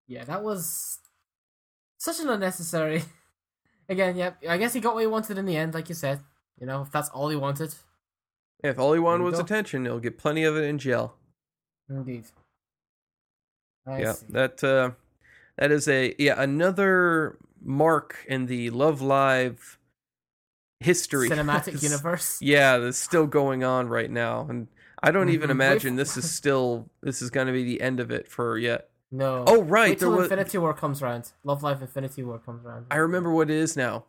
Yeah, that was such an unnecessary. [LAUGHS] Again, yeah. I guess he got what he wanted in the end, like you said. You know, if that's all he wanted. If all he wanted was go. attention, he'll get plenty of it in jail. Indeed. I yeah, see. that uh, that is a yeah another mark in the Love Live history cinematic universe. Yeah, that's still going on right now, and I don't even Mhm. imagine Wait- this is still this is going to be the end of it for yet. No. Oh, right, Wait till there was- Infinity War comes around. Love Live Infinity War comes around. I remember what it is now.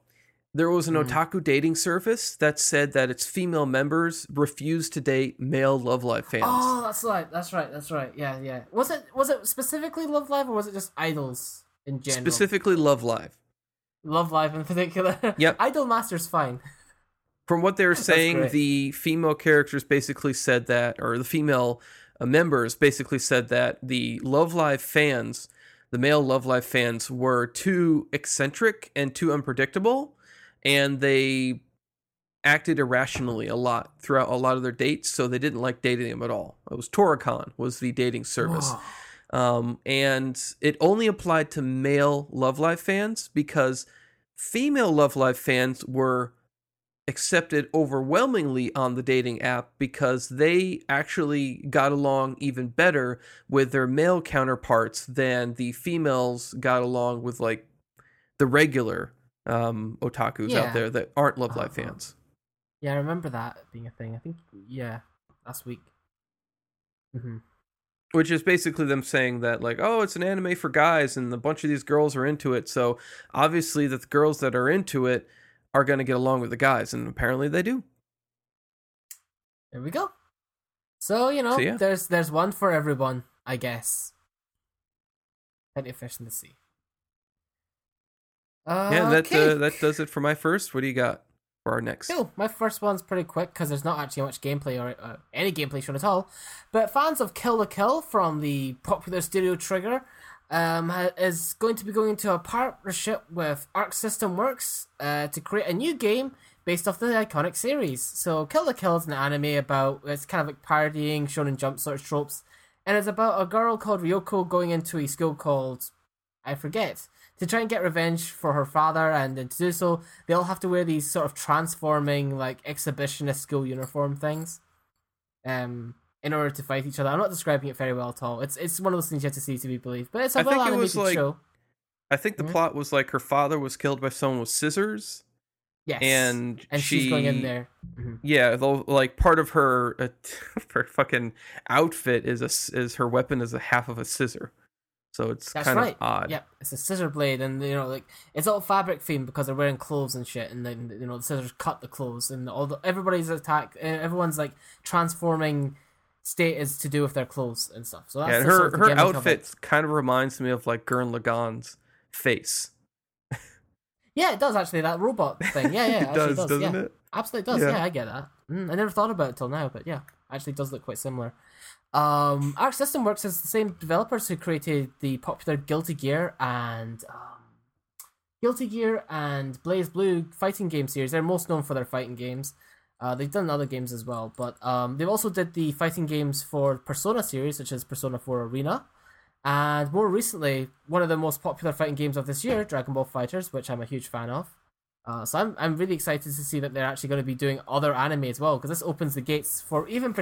There was an Mhm. otaku dating service that said that its female members refused to date male Love Live fans. Oh, that's right. That's right. That's right. Yeah, yeah. Was it was it specifically Love Live or was it just idols in general? Specifically, Love Live. Love Live in particular. [LAUGHS] Yep. Idol Master's fine. From what they were saying, the female characters basically said that, or the female uh, members basically said that the Love Live fans, the male Love Live fans, were too eccentric and too unpredictable, and they acted irrationally a lot throughout a lot of their dates, so they didn't like dating them at all. It was Toricon was the dating service. Whoa. Um, and it only applied to male Love Live fans because female Love Live fans were accepted overwhelmingly on the dating app because they actually got along even better with their male counterparts than the females got along with like the regular um, otakus Yeah. out there that aren't Love Live Uh-huh. fans. Yeah, I remember that being a thing. I think yeah, last week. hmm which is basically them saying that like oh it's an anime for guys and a bunch of these girls are into it so obviously the girls that are into it are going to get along with the guys and apparently they do There we go. So you know, So, yeah. there's there's one for everyone, I guess. Plenty of fish in the sea. Uh, yeah that okay. uh, that does it for my first what do you got for our next Cool. My first one's pretty quick because there's not actually much gameplay or uh, any gameplay shown at all. But fans of Kill la Kill from the popular Studio Trigger um, is going to be going into a partnership with Arc System Works uh, to create a new game based off the iconic series. So Kill la Kill is an anime about it's kind of like parodying Shonen Jump sort of tropes, and it's about a girl called Ryuko going into a school called I forget to try and get revenge for her father, and then to do so, they all have to wear these sort of transforming like exhibitionist school uniform things, um, in order to fight each other. I'm not describing it very well at all. It's it's one of those things you have to see to be believed, but it's a I think well it animated was, like, show. i think the Mhm. plot was like her father was killed by someone with scissors Yes, and and she she's going in there. Mhm. yeah though like part of her uh, [LAUGHS] her fucking outfit is a is her weapon is a half of a scissor so it's kind right. of odd Yep, it's a scissor blade, and you know, like it's all fabric themed because they're wearing clothes and shit, and then you know the scissors cut the clothes, and all the everybody's attack, everyone's like transforming state is to do with their clothes and stuff. So that's yeah, and her sort of her outfit kind of reminds me of like Gurren Lagann's face. Yeah, it does actually. That robot thing. Yeah, yeah, [LAUGHS] it actually does, does. doesn't yeah. it? Absolutely does. Yeah. Yeah. I get that. Mm, I never thought about it till now, but yeah, actually does look quite similar. Um, Arc System Works is the same developers who created the popular Guilty Gear and um, Guilty Gear and BlazBlue fighting game series. They're most known for their fighting games. Uh, they've done other games as well, but um, they've also did the fighting games for Persona series, such as Persona 4 Arena, and more recently, one of the most popular fighting games of this year, Dragon Ball FighterZ, which I'm a huge fan of. Uh, so I'm I'm really excited to see that they're actually going to be doing other anime as well because this opens the gates for even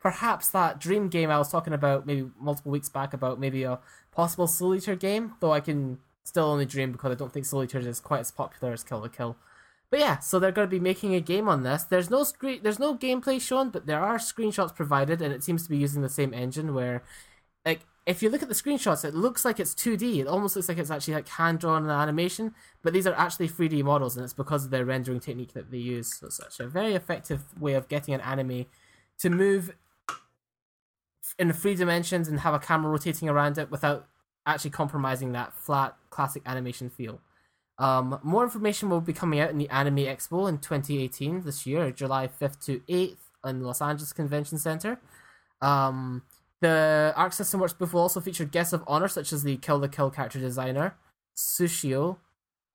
perhaps that dream game I was talking about maybe multiple weeks back about maybe a possible Eater game. Though I can still only dream because I don't think Soul is quite as popular as Kill la Kill. But yeah, so they're going to be making a game on this. There's no screen, there's no gameplay shown, but there are screenshots provided, and it seems to be using the same engine. Where, like, if you look at the screenshots, it looks like it's 2D. It almost looks like it's actually like hand drawn animation, but these are actually 3D models, and it's because of their rendering technique that they use. So it's actually a very effective way of getting an anime to move in three dimensions and have a camera rotating around it without actually compromising that flat classic animation feel. Um, more information will be coming out in the Anime Expo in 2018 this year, July 5th to 8th in Los Angeles Convention Center. Um, the Arc System Works booth will also feature guests of honor such as the Kill la Kill character designer, Sushio,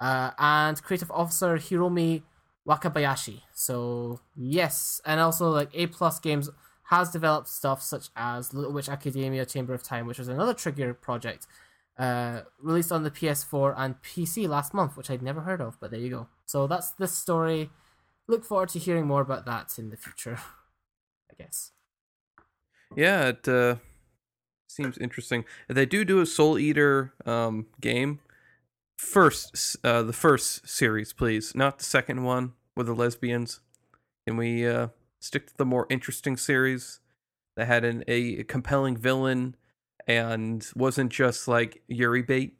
uh, and creative officer Hiromi Wakabayashi. So yes, and also like A Plus Games has developed stuff such as Little Witch Academia Chamber of Time, which was another Trigger project, uh, released on the PS4 and PC last month, which I'd never heard of, but there you go. So that's this story. Look forward to hearing more about that in the future. [LAUGHS] I guess. Yeah, it uh, seems interesting. They do do a Soul Eater um, game. First, uh, the first series, please, not the second one with the lesbians. Can we uh, stick to the more interesting series that had an, a compelling villain and wasn't just like Yuri bait.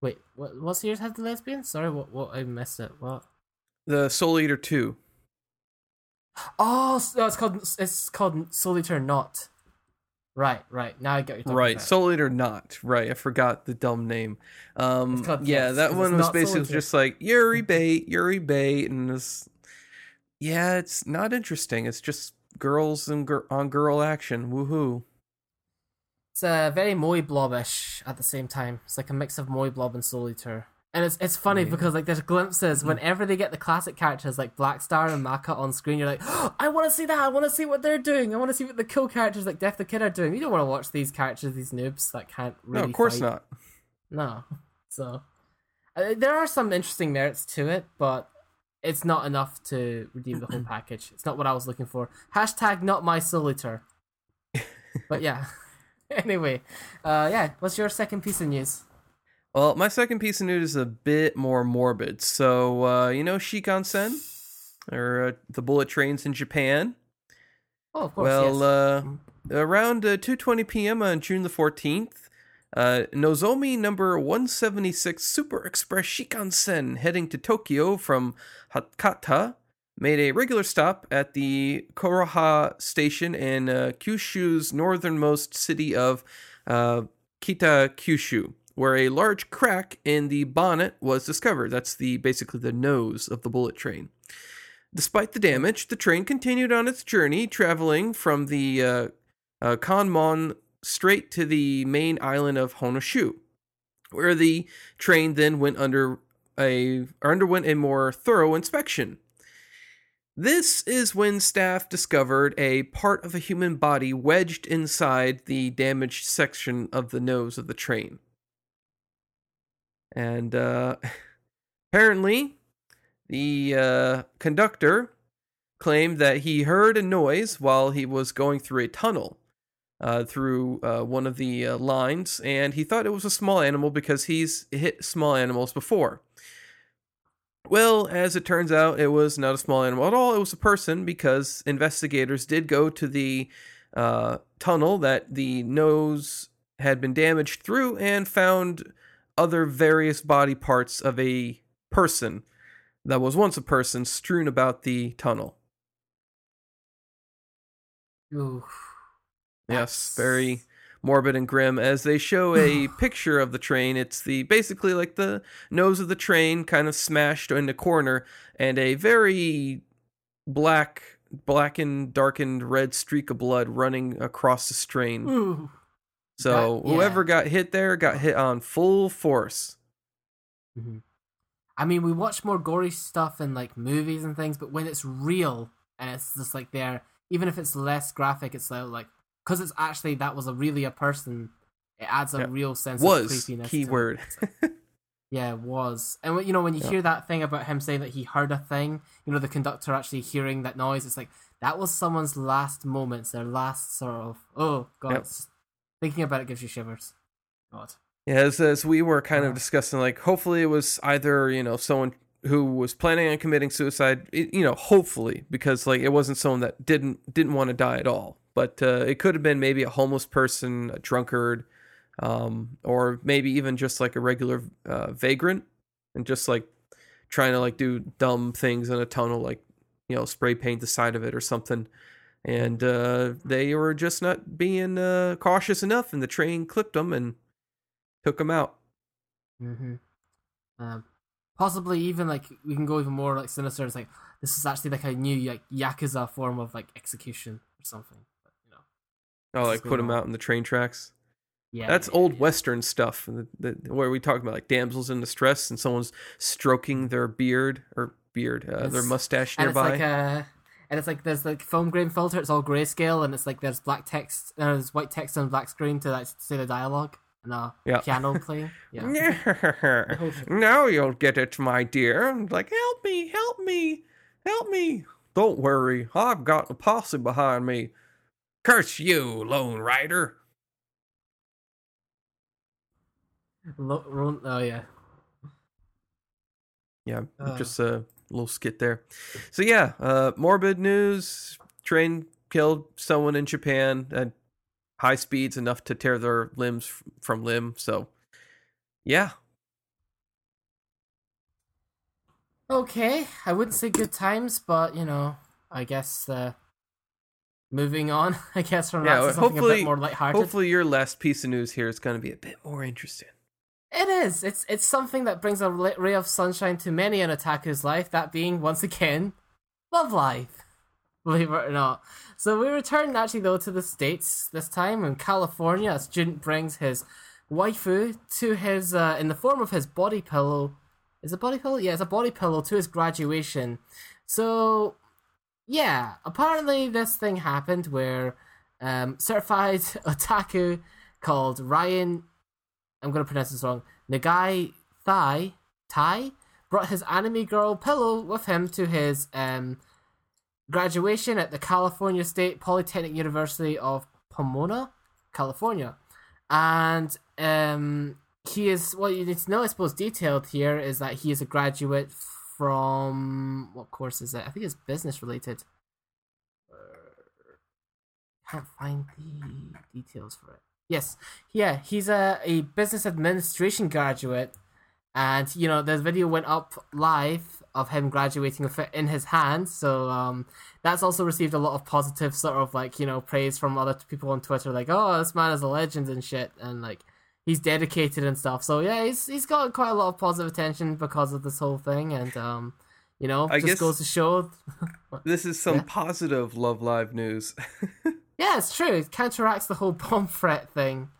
Wait, what? What series had the lesbian? Sorry, what? What? I messed up. What? The Soul Eater 2. Oh, s- no, it's called it's called Soul Eater Not. Right, right. Now I get talking Right, about. Soul Eater not. Right, I forgot the dumb name. Um yeah, that one was basically just like Yuri bait, Yuri bait and this Yeah, it's not interesting. It's just girls and gir- on girl action. Woohoo. It's uh, very Moe Blobish at the same time. It's like a mix of Moe Blob and Soul Eater. And it's it's funny Yeah. because like there's Mm. glimpses whenever they get the classic characters like Black Star and Maka on screen, you're like, oh, I want to see that. I want to see what they're doing. I want to see what the cool characters like Death the Kid are doing. You don't want to watch these characters, these noobs that can't really. no, of course fight. not. No. So uh, there are some interesting merits to it, but it's not enough to redeem the whole [CLEARS THROAT] package. It's not what I was looking for. Hashtag not my Soul Eater. [LAUGHS] but yeah. [LAUGHS] anyway, uh, yeah. What's your second piece of news? Well, my second piece of news is a bit more morbid. So, uh, you know Shinkansen? Or uh, the bullet trains in Japan? Oh, of course. well, yes. uh, around uh, 2:20 p.m. on June the 14th, uh, Nozomi number 176 Super Express Shinkansen heading to Tokyo from Hakata made a regular stop at the Kokura station in uh, Kyushu's northernmost city of uh, Kita Kyushu, where a large crack in the bonnet was discovered. That's the basically the nose of the bullet train. Despite the damage, the train continued on its journey, traveling from the uh, uh, Kanmon strait to the main island of Honshu, where the train then went under a underwent a more thorough inspection. This is when staff discovered a part of a human body wedged inside the damaged section of the nose of the train. And uh, [LAUGHS] apparently, the uh, conductor claimed that he heard a noise while he was going through a tunnel uh, through uh, one of the uh, lines, and he thought it was a small animal because he's hit small animals before. Well, as it turns out, it was not a small animal at all. It was a person because investigators did go to the uh, tunnel that the nose had been damaged through and found other various body parts of a person that was once a person strewn about the tunnel. Ooh. Yes, very morbid and grim. As they show a [SIGHS] picture of the train, it's the basically like the nose of the train kind of smashed in a corner, and a very black, blackened, darkened red streak of blood running across the strain. Ooh. So That- yeah. whoever got hit there got hit on full force. hmm I mean, we watch more gory stuff in like movies and things, but when it's real and it's just like there, even if it's less graphic, it's like because it's actually that was a really a person. It adds a Yeah. real sense Was of creepiness. keyword. [LAUGHS] Yeah, was. And you know, when you Yeah. hear that thing about him saying that he heard a thing, you know, the conductor actually hearing that noise, it's like that was someone's last moments, their last sort of oh god. Yep. it's thinking about it gives you shivers. God. Yeah, as, as we were kind Yeah. of discussing, like hopefully it was either you know someone who was planning on committing suicide, it- you know, hopefully because like it wasn't someone that didn't didn't want to die at all, but uh, it could have been maybe a homeless person, a drunkard, um, or maybe even just like a regular uh, vagrant, and just like trying to like do dumb things in a tunnel, like you know, spray paint the side of it or something. And uh, they were just not being uh, cautious enough, and the train clipped them and took them out. Mm-hmm. Um, possibly even like we can go even more like sinister. It's like this is actually like a new like yakuza form of like execution or something. But, you know, Oh, like put them on. out in the train tracks. yeah, That's yeah, old yeah. Western stuff, the, the, where we talk about like damsels in distress and someone's stroking their beard or beard, uh, their mustache and it's nearby. like uh and it's like there's like film grain filter. It's all grayscale, and it's like there's black text, uh, there's white text on black screen to like say the dialogue and a Yeah. piano playing. [LAUGHS] Yeah, [LAUGHS] now you'll get it, my dear. Like, help me, help me, help me. Don't worry, I've got a posse behind me. Curse you, Lone Rider. Lo- oh yeah, Yeah, Uh. just a little skit there. So yeah, uh, morbid news. Train killed someone in Japan. at high speeds enough to tear their limbs f- from limb. So, yeah, Okay, I wouldn't say good times, but you know, I guess uh, moving on. [LAUGHS] I guess from Yeah, that to something a hopefully- bit more lighthearted. hopefully your last piece of news here is going to be a bit more interesting. It is. It's it's something that brings a ray of sunshine to many an otaku's life. That being once again, love life. [LAUGHS] Believe it or not. So we return actually though to the states this time in California. A student brings his waifu to his uh, in the form of his body pillow. Is it body pillow? Yeah, it's a body pillow to his graduation. So yeah, apparently this thing happened where um, certified [LAUGHS] otaku called Ryan I'm gonna pronounce this wrong. Nagai Thai Tai brought his anime girl pillow with him to his um, graduation at the California State Polytechnic University of Pomona, California, and um, he is. What you need to know, I suppose, detailed here is that he is a graduate from what course is it? I think it's business related. Can't find the details for it. Yes, yeah, he's a, a business administration graduate, and you know the video went up live of him graduating with it in his hand. So um, that's also received a lot of positive sort of like you know praise from other people on Twitter, like oh this man is a legend and shit, and like he's dedicated and stuff. So yeah, he's he's got quite a lot of positive attention because of this whole thing, and um, you know I just goes to show. [LAUGHS] This is some Yeah. positive Love Live news. [LAUGHS] Yeah, it's true. It counteracts the whole [LAUGHS] bomb threat thing.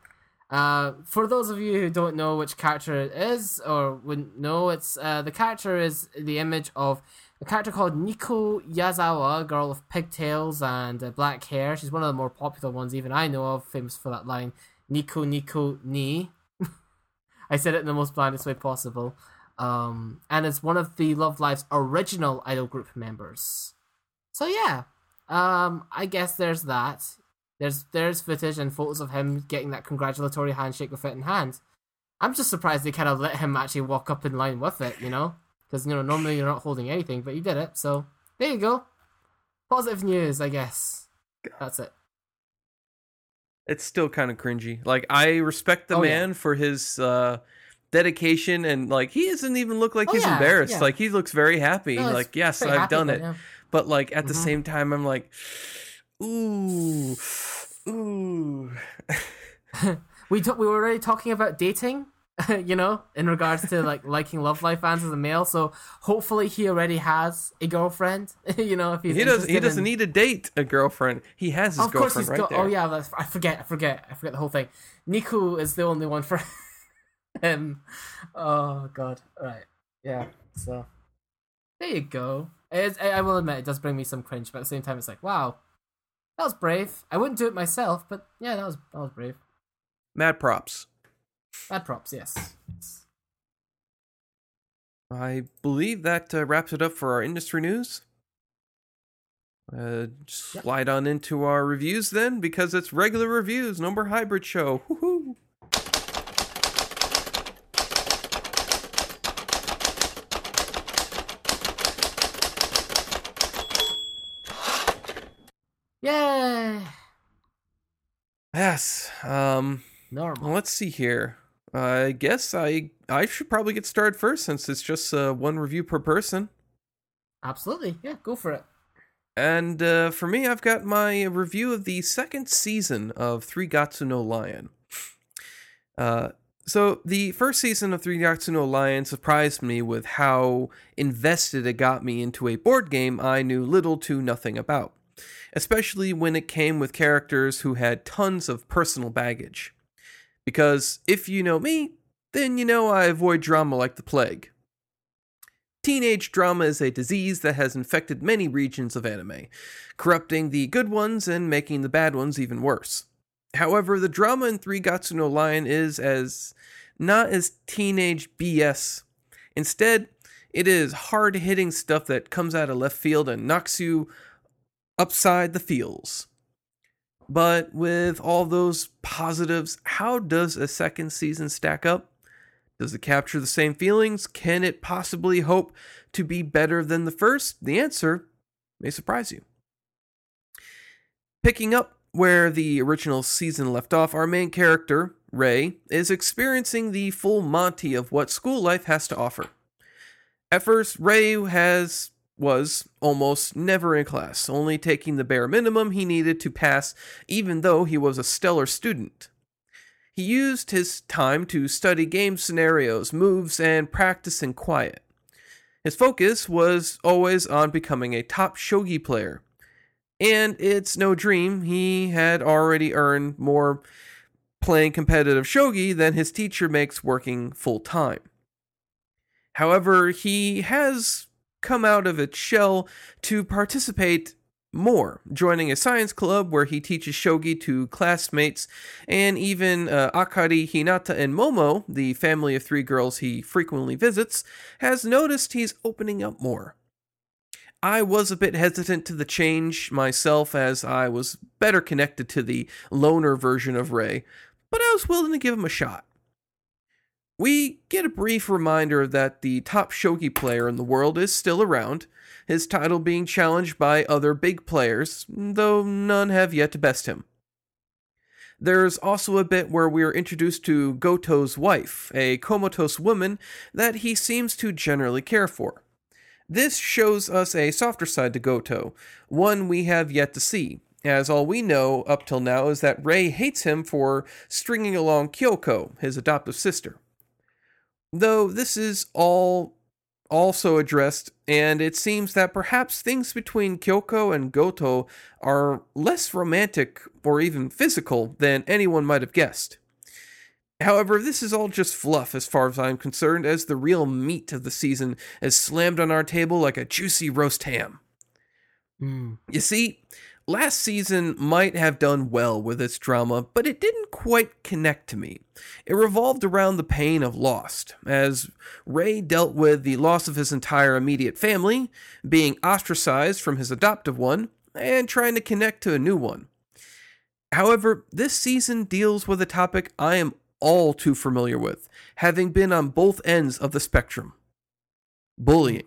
Uh, for those of you who don't know which character it is or wouldn't know, it's uh, the character is the image of a character called Nico Yazawa, girl with pigtails and uh, black hair. She's one of the more popular ones, even I know of, famous for that line, Nico Nico Ni. [LAUGHS] I said it in the most blandest way possible. Um, and it's one of the Love Live's original idol group members. So yeah, um, I guess there's that. There's there's footage and photos of him getting that congratulatory handshake with it in hand. I'm just surprised they kind of let him actually walk up in line with it, you know, because you know normally you're not holding anything, but he did it. So there you go. Positive news, I guess. That's it. it's still kind of cringy. Like I respect the Oh, yeah. man for his uh dedication and like he doesn't even look like Oh, he's yeah, embarrassed. yeah. Like he looks very happy. No, like yes, I've happy, done it. But like at the Mhm. same time I'm like [SIGHS] ooh ooh [LAUGHS] [LAUGHS] we t- we were already talking about dating, [LAUGHS] you know, in regards to like liking Love Live fans as a male. So hopefully he already has a girlfriend. you know, if he's he doesn't he doesn't in- need to date a girlfriend. He has his of course girlfriend he's right got. there. Oh yeah, that's, I forget. I forget. I forget the whole thing. Nico is the only one for him. Oh god. Right. Yeah. So there you go. Is, I I will admit it does bring me some cringe, but at the same time, it's like, wow, that was brave. I wouldn't do it myself, but yeah, that was that was brave. Mad props. Mad props. Yes. I believe that uh, wraps it up for our industry news. Uh, slide on into our reviews then, because it's regular reviews, more hybrid show. Woohoo! Yay. Yes. Um. Normal. Let's see here. I guess I I should probably get started first since it's just uh, one review per person. Absolutely. Yeah. Go for it. And uh, for me, I've got my review of the second season of Three Gatsu no Lion. Uh, so the first season of Three Gatsu no Lion surprised me with how invested it got me into a board game I knew little to nothing about, especially when it came with characters who had tons of personal baggage. Because if you know me, then you know I avoid drama like the plague. Teenage drama is a disease that has infected many regions of anime, corrupting the good ones and making the bad ones even worse. However, the drama in Three Gatsu no Lion is as not as teenage BS. Instead, it is hard hitting stuff that comes out of left field and knocks you upside the feels. But with all those positives, how does a second season stack up? Does it capture the same feelings? Can it possibly hope to be better than the first? The answer may surprise you. Picking up where the original season left off, our main character, Ray, is experiencing the full Monty of what school life has to offer. At first, Ray has was almost never in class, only taking the bare minimum he needed to pass, even though he was a stellar student. He used his time to study game scenarios, moves, and practice in quiet. His focus was always on becoming a top shogi player. And it's no dream, he had already earned more playing competitive shogi than his teacher makes working full time. However, he has come out of its shell to participate more, joining a science club where he teaches shogi to classmates, and even uh, Akari, Hinata, and Momo, the family of three girls he frequently visits, has noticed he's opening up more. I was a bit hesitant to the change myself as I was better connected to the loner version of Rei, but I was willing to give him a shot. We get a brief reminder that the top shogi player in the world is still around, his title being challenged by other big players, though none have yet to best him. There's also a bit where we are introduced to Goto's wife, a comatose woman that he seems to generally care for. This shows us a softer side to Goto, one we have yet to see, as all we know up till now is that Rei hates him for stringing along Kyoko, his adoptive sister. Though this is all also addressed, and it seems that perhaps things between Kyoko and Goto are less romantic or even physical than anyone might have guessed. However, this is all just fluff as far as I'm concerned, as the real meat of the season is slammed on our table like a juicy roast ham. Mm. You see, last season might have done well with its drama, but it didn't quite connect to me. It revolved around the pain of lost, as Ray dealt with the loss of his entire immediate family, being ostracized from his adoptive one, and trying to connect to a new one. However, this season deals with a topic I am all too familiar with, having been on both ends of the spectrum bullying.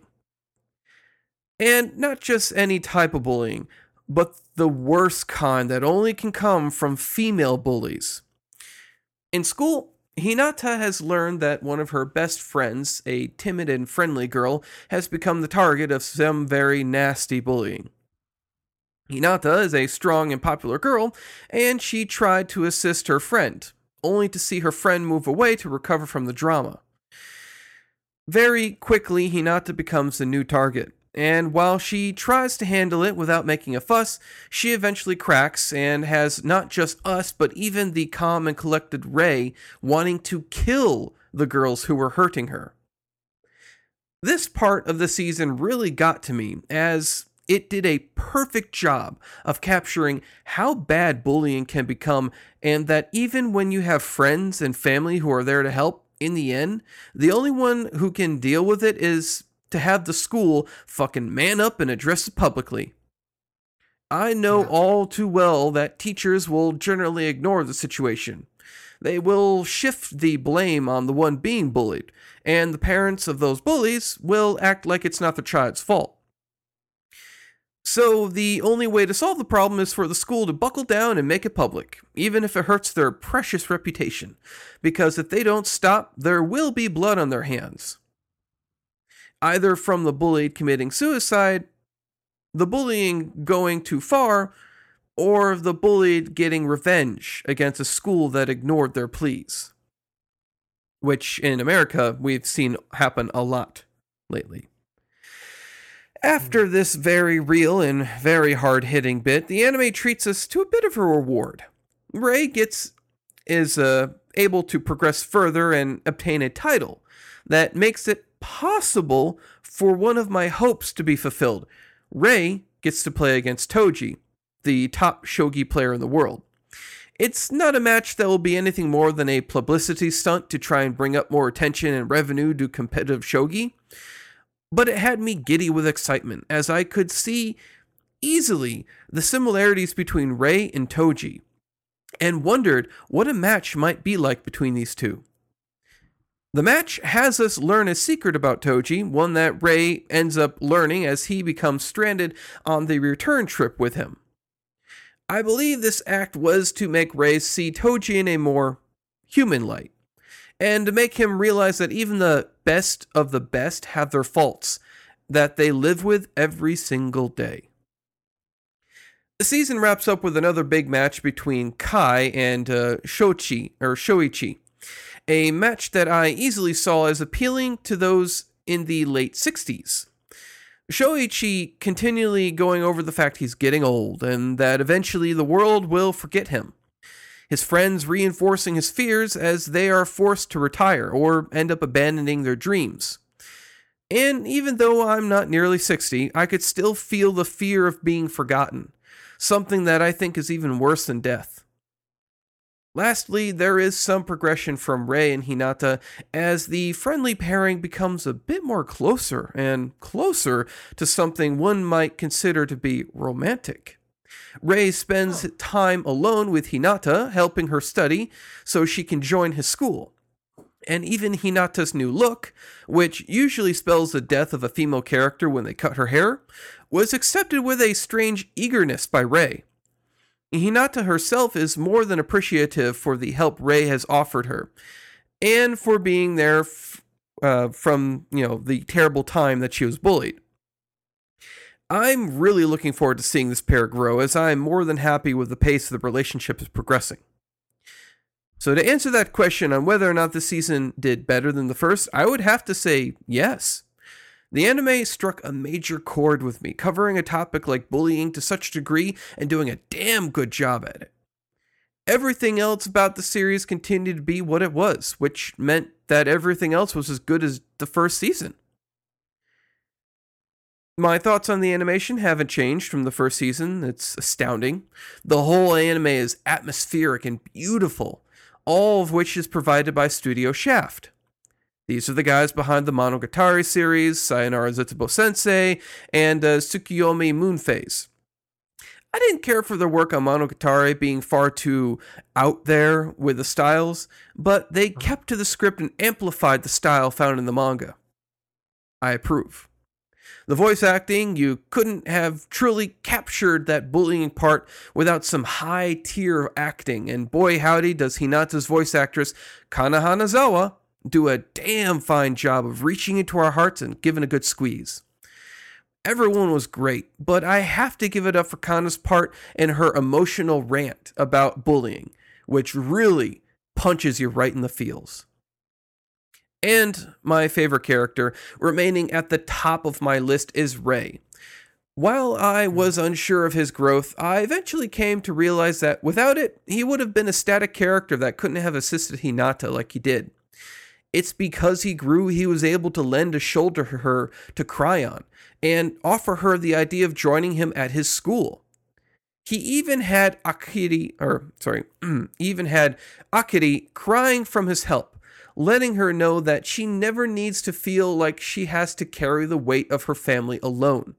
And not just any type of bullying, but the worst kind that only can come from female bullies. In school, Hinata has learned that one of her best friends, a timid and friendly girl, has become the target of some very nasty bullying. Hinata is a strong and popular girl, and she tried to assist her friend, only to see her friend move away to recover from the drama. Very quickly, Hinata becomes the new target, and while she tries to handle it without making a fuss, she eventually cracks and has not just us, but even the calm and collected Ray wanting to kill the girls who were hurting her. This part of the season really got to me, as it did a perfect job of capturing how bad bullying can become, and that even when you have friends and family who are there to help, in the end, the only one who can deal with it is to have the school fucking man up and address it publicly. I know Yeah. all too well that teachers will generally ignore the situation. They will shift the blame on the one being bullied, and the parents of those bullies will act like it's not the child's fault. So, the only way to solve the problem is for the school to buckle down and make it public, even if it hurts their precious reputation, because if they don't stop, there will be blood on their hands. Either from the bullied committing suicide, the bullying going too far, or the bullied getting revenge against a school that ignored their pleas. Which in America we've seen happen a lot lately. After this very real and very hard hitting bit, the anime treats us to a bit of a reward. Rei gets is uh, able to progress further and obtain a title that makes it possible for one of my hopes to be fulfilled. Rei gets to play against Toji, the top shogi player in the world. It's not a match that will be anything more than a publicity stunt to try and bring up more attention and revenue to competitive shogi, but it had me giddy with excitement as I could see easily the similarities between Rei and Toji and wondered what a match might be like between these two. The match has us learn a secret about Toji, one that Rei ends up learning as he becomes stranded on the return trip with him. I believe this act was to make Rei see Toji in a more human light, and to make him realize that even the best of the best have their faults that they live with every single day. The season wraps up with another big match between Kai and uh, Shochi or Shoichi, a match that I easily saw as appealing to those in the late 60s. Shoichi continually going over the fact he's getting old and that eventually the world will forget him. His friends reinforcing his fears as they are forced to retire or end up abandoning their dreams. And even though I'm not nearly 60, I could still feel the fear of being forgotten, something that I think is even worse than death. Lastly, there is some progression from Rei and Hinata as the friendly pairing becomes a bit more closer and closer to something one might consider to be romantic. Rei spends time alone with Hinata, helping her study so she can join his school. And even Hinata's new look, which usually spells the death of a female character when they cut her hair, was accepted with a strange eagerness by Rei. Hinata herself is more than appreciative for the help Rei has offered her, and for being there f- uh, from you know the terrible time that she was bullied. I'm really looking forward to seeing this pair grow, as I am more than happy with the pace the relationship is progressing. So, to answer that question on whether or not this season did better than the first, I would have to say yes. The anime struck a major chord with me, covering a topic like bullying to such degree and doing a damn good job at it. Everything else about the series continued to be what it was, which meant that everything else was as good as the first season. My thoughts on the animation haven't changed from the first season. It's astounding. The whole anime is atmospheric and beautiful, all of which is provided by Studio Shaft. These are the guys behind the Monogatari series, Sayonara Zetsubou Sensei, and uh, Tsukiyomi Moon Phase. I didn't care for their work on Monogatari being far too out there with the styles, but they kept to the script and amplified the style found in the manga. I approve. The voice acting, you couldn't have truly captured that bullying part without some high tier acting, and boy howdy does Hinata's voice actress, Kana Hanazawa, do a damn fine job of reaching into our hearts and giving a good squeeze. Everyone was great, but I have to give it up for Kana's part and her emotional rant about bullying, which really punches you right in the feels. And my favorite character, remaining at the top of my list, is Rei. While I was unsure of his growth, I eventually came to realize that without it, he would have been a static character that couldn't have assisted Hinata like he did. It's because he grew, he was able to lend a shoulder to her to cry on and offer her the idea of joining him at his school. He even had Akiri, or sorry, [CLEARS THROAT] even had Akiri crying from his help, letting her know that she never needs to feel like she has to carry the weight of her family alone.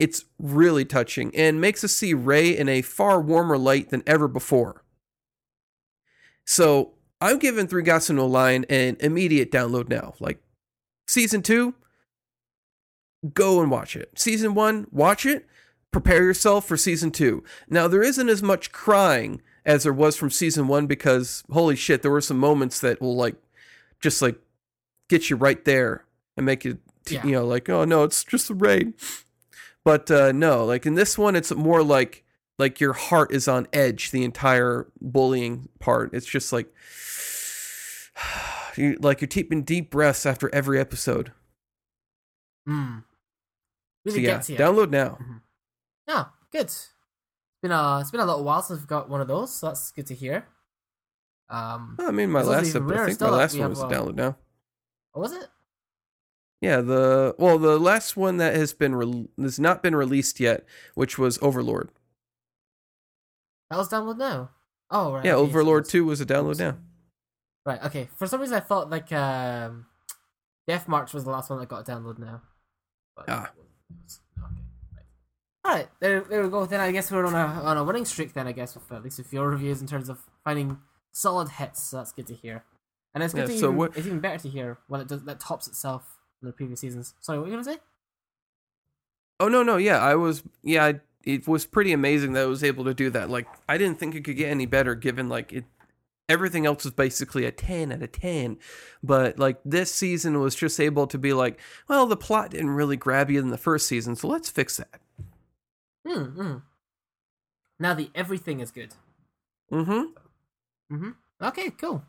It's really touching and makes us see Rei in a far warmer light than ever before. So, I'm giving Three Gatsu no Lion an immediate download now. Like, season two, go and watch it. Season one, watch it. Prepare yourself for season two. Now, there isn't as much crying as there was from season one because, holy shit, there were some moments that will, like, just like get you right there and make you, t- Yeah. you know, like, oh no, it's just the rain. But uh, no, like in this one, it's more like like your heart is on edge the entire bullying part. It's just like [SIGHS] you like you're taking deep breaths after every episode. Mm. So yeah, gets you. download now. Yeah. good. It's been a it's been a little while since we've got one of those, so that's good to hear. Um, I mean, my last, even ep- I think my last one have, was a uh, download now. what was it? Yeah, the well, the last one that has been re- has not been released yet, which was Overlord. That was download now. Oh right. Yeah, okay, Overlord Two was a download now. Right. Okay. For some reason, I thought like um, Death March was the last one that got a download now. But Ah. Okay. Right. All right. There, there we go. Then I guess we're on a on a winning streak. Then I guess with at least with your reviews in terms of finding solid hits. So that's good to hear. And it's good Yeah, to so even, what- it's even better to hear when it does that tops itself in the previous seasons. Sorry, what were you gonna say? Oh no, no, yeah, I was, yeah, I, it was pretty amazing that it was able to do that. Like I didn't think it could get any better given like it everything else is basically a 10 out of 10 but like this season was just able to be like well the plot didn't really grab you in the first season so let's fix that Hmm. hmm. Now the everything is good. mm-hmm Mm-hmm. Okay, cool.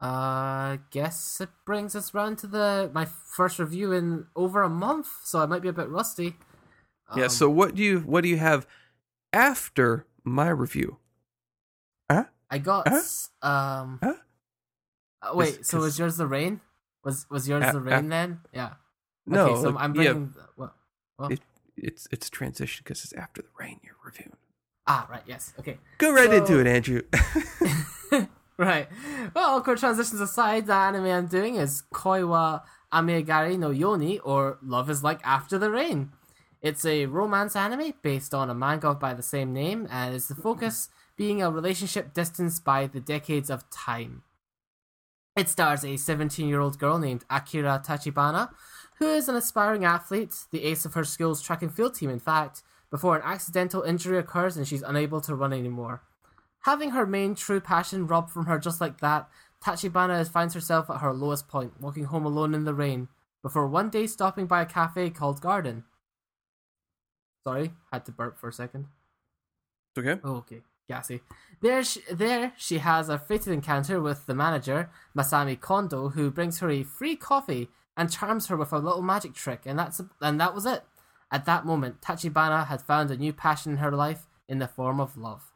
Uh, guess it brings us round to the my first review in over a month, so I might be a bit rusty. Yeah Um, so what do you what do you have after my review I got Huh? um. Huh? uh, wait, Cause- so was yours the rain? Was was yours A- the a- rain then? Yeah. no Okay, so like, I'm yeah, bringing. What? Well, It- it's it's transition because it's after the rain you're reviewing ah, right. Yes. Okay. go right So- into it andrew [LAUGHS] [LAUGHS] right. Well, awkward transitions aside, the anime I'm doing is Koiwa Amegari no Yoni, or Love is Like After the Rain. It's a romance anime based on a manga by the same name, and is the focus being a relationship distanced by the decades of time. It stars a 17 year old girl named Akira Tachibana, who is an aspiring athlete, the ace of her school's track and field team, in fact, before an accidental injury occurs and she's unable to run anymore. Having her main true passion robbed from her just like that, Tachibana finds herself at her lowest point, walking home alone in the rain, before one day stopping by a cafe called Garden. Sorry, had to burp for a second. It's okay Oh, okay, gassy. There, she, there she has a fated encounter with the manager Masami Kondo, who brings her a free coffee and charms her with a little magic trick, and that's and that was it. At that moment, Tachibana had found a new passion in her life in the form of love.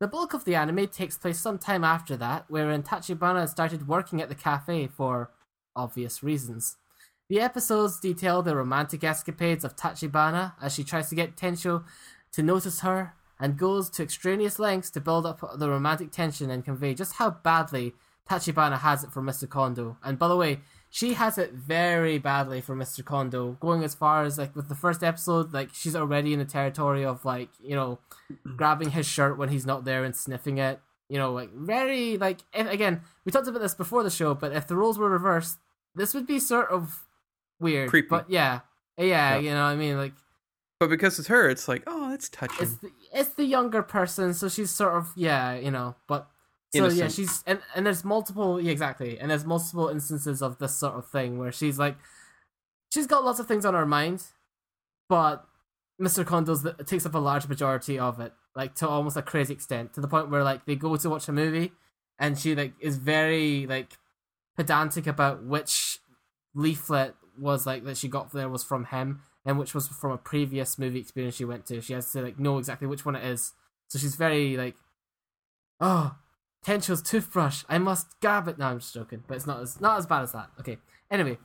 The bulk of the anime takes place some time after that, wherein Tachibana started working at the cafe for obvious reasons. The episodes detail the romantic escapades of Tachibana as she tries to get Tenchou to notice her and goes to extraneous lengths to build up the romantic tension and convey just how badly Tachibana has it for Mr. Kondo. And by the way, she has it very badly for Mr. Kondo, going as far as like with the first episode, like she's already in the territory of like, you know, grabbing his shirt when he's not there and sniffing it. You know, like very like if, again, we talked about this before the show, but if the roles were reversed, this would be sort of weird. Creepy. But yeah. Yeah, Yeah. you know what I mean? Like but because it's her it's like oh that's touching it's the, it's the younger person, so she's sort of yeah, you know. But so yeah, she's and and there's multiple yeah, exactly, and there's multiple instances of this sort of thing where she's like, she's got lots of things on her mind, but Mr. Kondo's the, takes up a large majority of it, like to almost a crazy extent, to the point where like they go to watch a movie, and she like is very like pedantic about which leaflet was like that she got there was from him and which was from a previous movie experience she went to. She has to like know exactly which one it is. So she's very like, oh, Tenchou's toothbrush. I must grab it. No, I'm just joking, but it's not as not as bad as that. Okay. Anyway,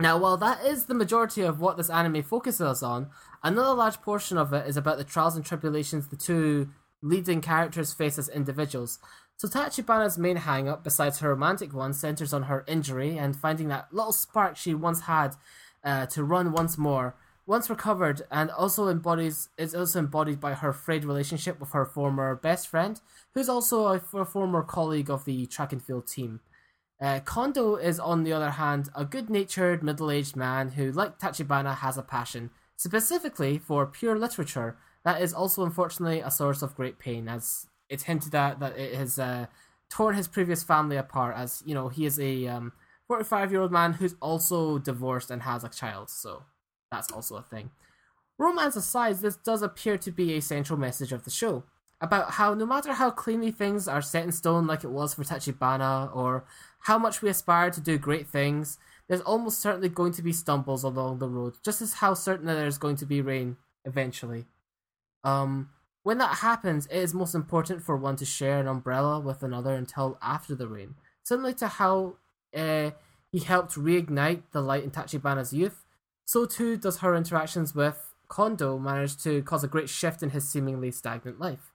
now while that is the majority of what this anime focuses on, another large portion of it is about the trials and tribulations the two leading characters face as individuals. So Tachibana's main hang-up, besides her romantic one, centers on her injury and finding that little spark she once had uh, to run once more. Once recovered, and also embodies is also embodied by her frayed relationship with her former best friend, who's also a former colleague of the track and field team. Uh, Kondo is, on the other hand, a good-natured middle-aged man who, like Tachibana, has a passion, specifically for pure literature. That is also, unfortunately, a source of great pain, as it's hinted at that it has uh, torn his previous family apart. As you know, he is a um, 45-year-old man who's also divorced and has a child, so that's also a thing. Romance aside, this does appear to be a central message of the show about how no matter how cleanly things are set in stone, like it was for Tachibana, or how much we aspire to do great things, there's almost certainly going to be stumbles along the road, just as how certain there's going to be rain eventually. Um, when that happens, it is most important for one to share an umbrella with another until after the rain. Similar to how uh, he helped reignite the light in Tachibana's youth, so too does her interactions with Kondo manage to cause a great shift in his seemingly stagnant life.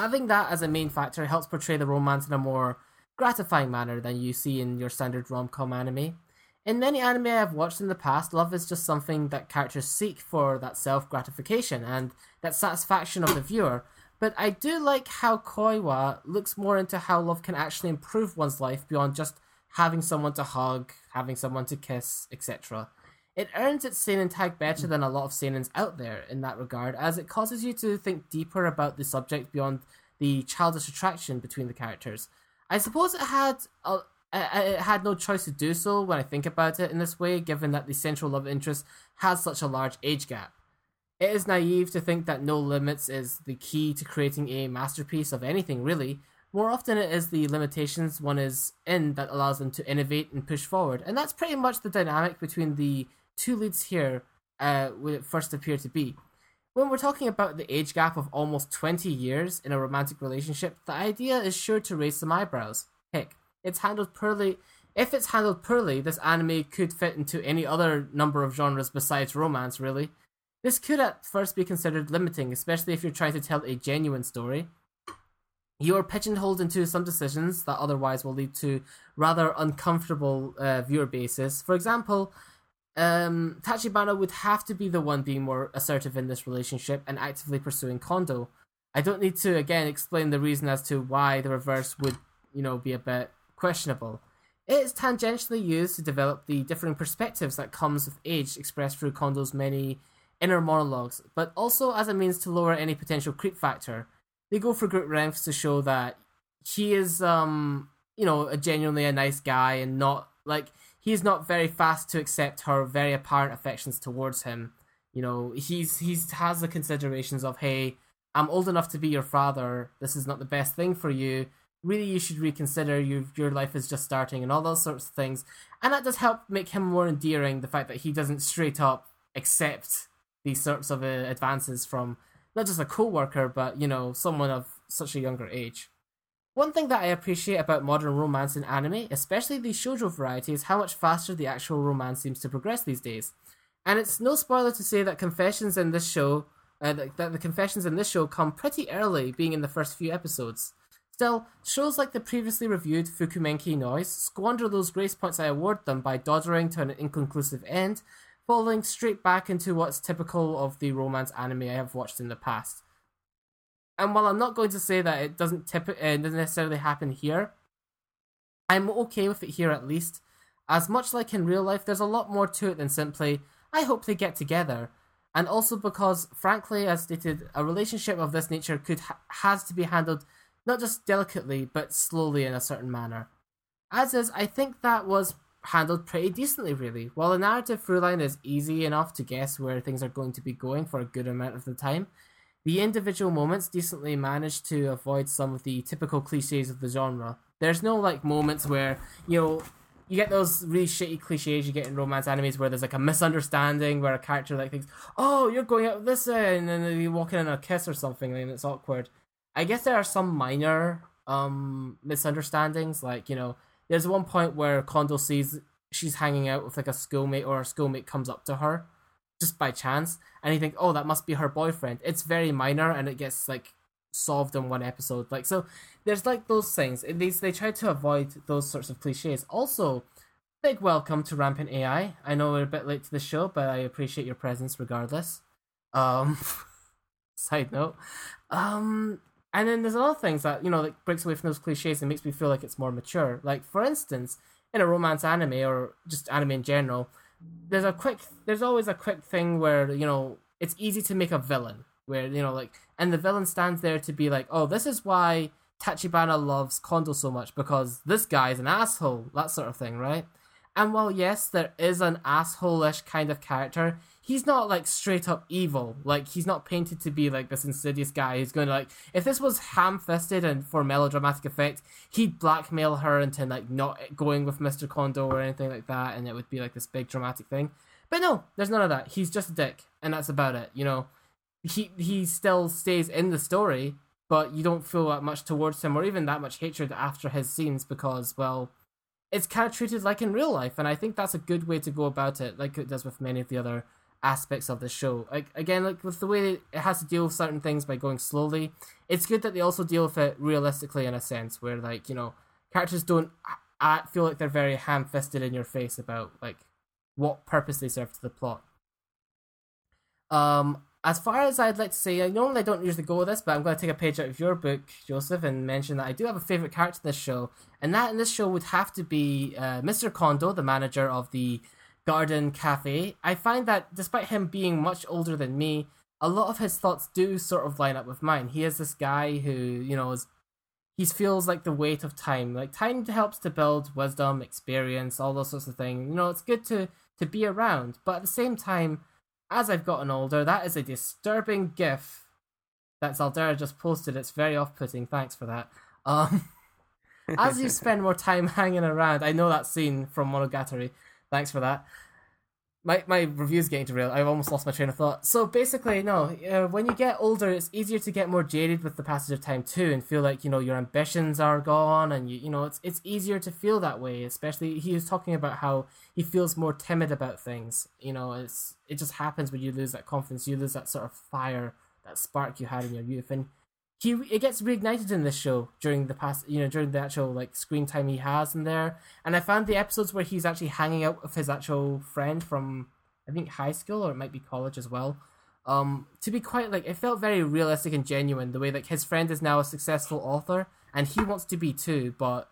Having that as a main factor helps portray the romance in a more gratifying manner than you see in your standard rom com anime. In many anime I've watched in the past, love is just something that characters seek for that self gratification and that satisfaction of the viewer. But I do like how Koiwa looks more into how love can actually improve one's life beyond just having someone to hug, having someone to kiss, etc. It earns its seinen tag better than a lot of seinens out there in that regard, as it causes you to think deeper about the subject beyond the childish attraction between the characters. I suppose it had a, it had no choice to do so when I think about it in this way, given that the central love interest has such a large age gap. It is naive to think that no limits is the key to creating a masterpiece of anything, really. More often, it is the limitations one is in that allows them to innovate and push forward. And that's pretty much the dynamic between the two leads here uh, when it first appear to be. When we're talking about the age gap of almost 20 years in a romantic relationship, the idea is sure to raise some eyebrows. Heck, it's handled poorly. If it's handled poorly, this anime could fit into any other number of genres besides romance, really. This could at first be considered limiting, especially if you're trying to tell a genuine story. You are pigeonholed into some decisions that otherwise will lead to rather uncomfortable uh, viewer bases. For example, um, Tachibana would have to be the one being more assertive in this relationship and actively pursuing Kondo. I don't need to again explain the reason as to why the reverse would, you know, be a bit questionable. It is tangentially used to develop the differing perspectives that comes with age expressed through Kondo's many inner monologues, but also as a means to lower any potential creep factor. They go for great lengths to show that he is, um, you know, a genuinely a nice guy and not like he's not very fast to accept her very apparent affections towards him. You know, he's he's has the considerations of, hey, I'm old enough to be your father. This is not the best thing for you. Really, you should reconsider. You your life is just starting, and all those sorts of things. And that does help make him more endearing. The fact that he doesn't straight up accept these sorts of uh, advances from not just a co-worker, but you know someone of such a younger age. One thing that I appreciate about modern romance in anime, especially the shoujo variety, is how much faster the actual romance seems to progress these days. And it's no spoiler to say that confessions in this show, uh, that the confessions in this show come pretty early, being in the first few episodes. Still, shows like the previously reviewed Fukumenkei Noise squander those grace points I award them by doddering to an inconclusive end falling straight back into what's typical of the romance anime I have watched in the past. And while I'm not going to say that it doesn't tip- uh, doesn't necessarily happen here, I'm okay with it here at least. As much like in real life, there's a lot more to it than simply, I hope they get together. And also because, frankly, as stated, a relationship of this nature could ha- has to be handled not just delicately, but slowly in a certain manner. As is, I think that was handled pretty decently, really. While the narrative through line is easy enough to guess where things are going to be going for a good amount of the time, the individual moments decently manage to avoid some of the typical cliches of the genre. There's no like moments where, you know, you get those really shitty cliches you get in romance animes where there's like a misunderstanding where a character like thinks, "Oh, you're going out this way," and then you walk in on a kiss or something, and it's awkward. I guess there are some minor um misunderstandings, like you know, there's one point where Kondo sees she's hanging out with like a schoolmate or a schoolmate comes up to her just by chance and you think oh that must be her boyfriend. It's very minor and it gets like solved in one episode. Like so there's like those things. These they try to avoid those sorts of cliches. Also big welcome to rampant ai i know we're a bit late to the show but i appreciate your presence regardless. Um [LAUGHS] side note. Um and then there's other things that you know that breaks away from those cliches and makes me feel like it's more mature. Like for instance, in a romance anime or just anime in general, there's a quick there's always a quick thing where you know it's easy to make a villain where you know like and the villain stands there to be like oh this is why Tachibana loves Kondo so much because this guy is an asshole that sort of thing right and while yes there is an asshole-ish kind of character he's not like straight up evil. Like he's not painted to be like this insidious guy who's going to like if this was ham fisted and for melodramatic effect, he'd blackmail her into like not going with Mr. Kondo or anything like that, and it would be like this big dramatic thing. But no, there's none of that. He's just a dick, and that's about it. You know, he he still stays in the story, but you don't feel that much towards him or even that much hatred after his scenes because well. It's kind of treated like in real life, and I think that's a good way to go about it, like it does with many of the other aspects of the show. Like again, like with the way it has to deal with certain things by going slowly, it's good that they also deal with it realistically in a sense where like you know characters don't feel like they're very ham-fisted in your face about like what purpose they serve to the plot. Um, as far as I'd like to say, I normally don't usually go with this, but I'm going to take a page out of your book, Joseph, and mention that I do have a favorite character in this show, and that in this show would have to be uh, Mr. Kondo, the manager of the Garden Cafe, I find that despite him being much older than me, a lot of his thoughts do sort of line up with mine. He is this guy who, you know, is he feels like the weight of time. Like time helps to build wisdom, experience, all those sorts of things. You know, it's good to to be around, but at the same time, as I've gotten older, that is a disturbing gif that Zaldera just posted. It's very off-putting. Thanks for that. Um, [LAUGHS] as you spend more time hanging around, I know that scene from Monogatari. Thanks for that. My my review's getting derailed. I've almost lost my train of thought. So basically, no. Uh, when you get older, it's easier to get more jaded with the passage of time too, and feel like you know your ambitions are gone, and you you know it's it's easier to feel that way. Especially he was talking about how he feels more timid about things. You know, it's it just happens when you lose that confidence, you lose that sort of fire, that spark you had in your youth, and he it gets reignited in this show during the past you know during the actual like screen time he has in there. And i found the episodes where he's actually hanging out with his actual friend from i think high school or it might be college as well. Um to be quite like it felt very realistic and genuine the way like his friend is now a successful author and he wants to be too but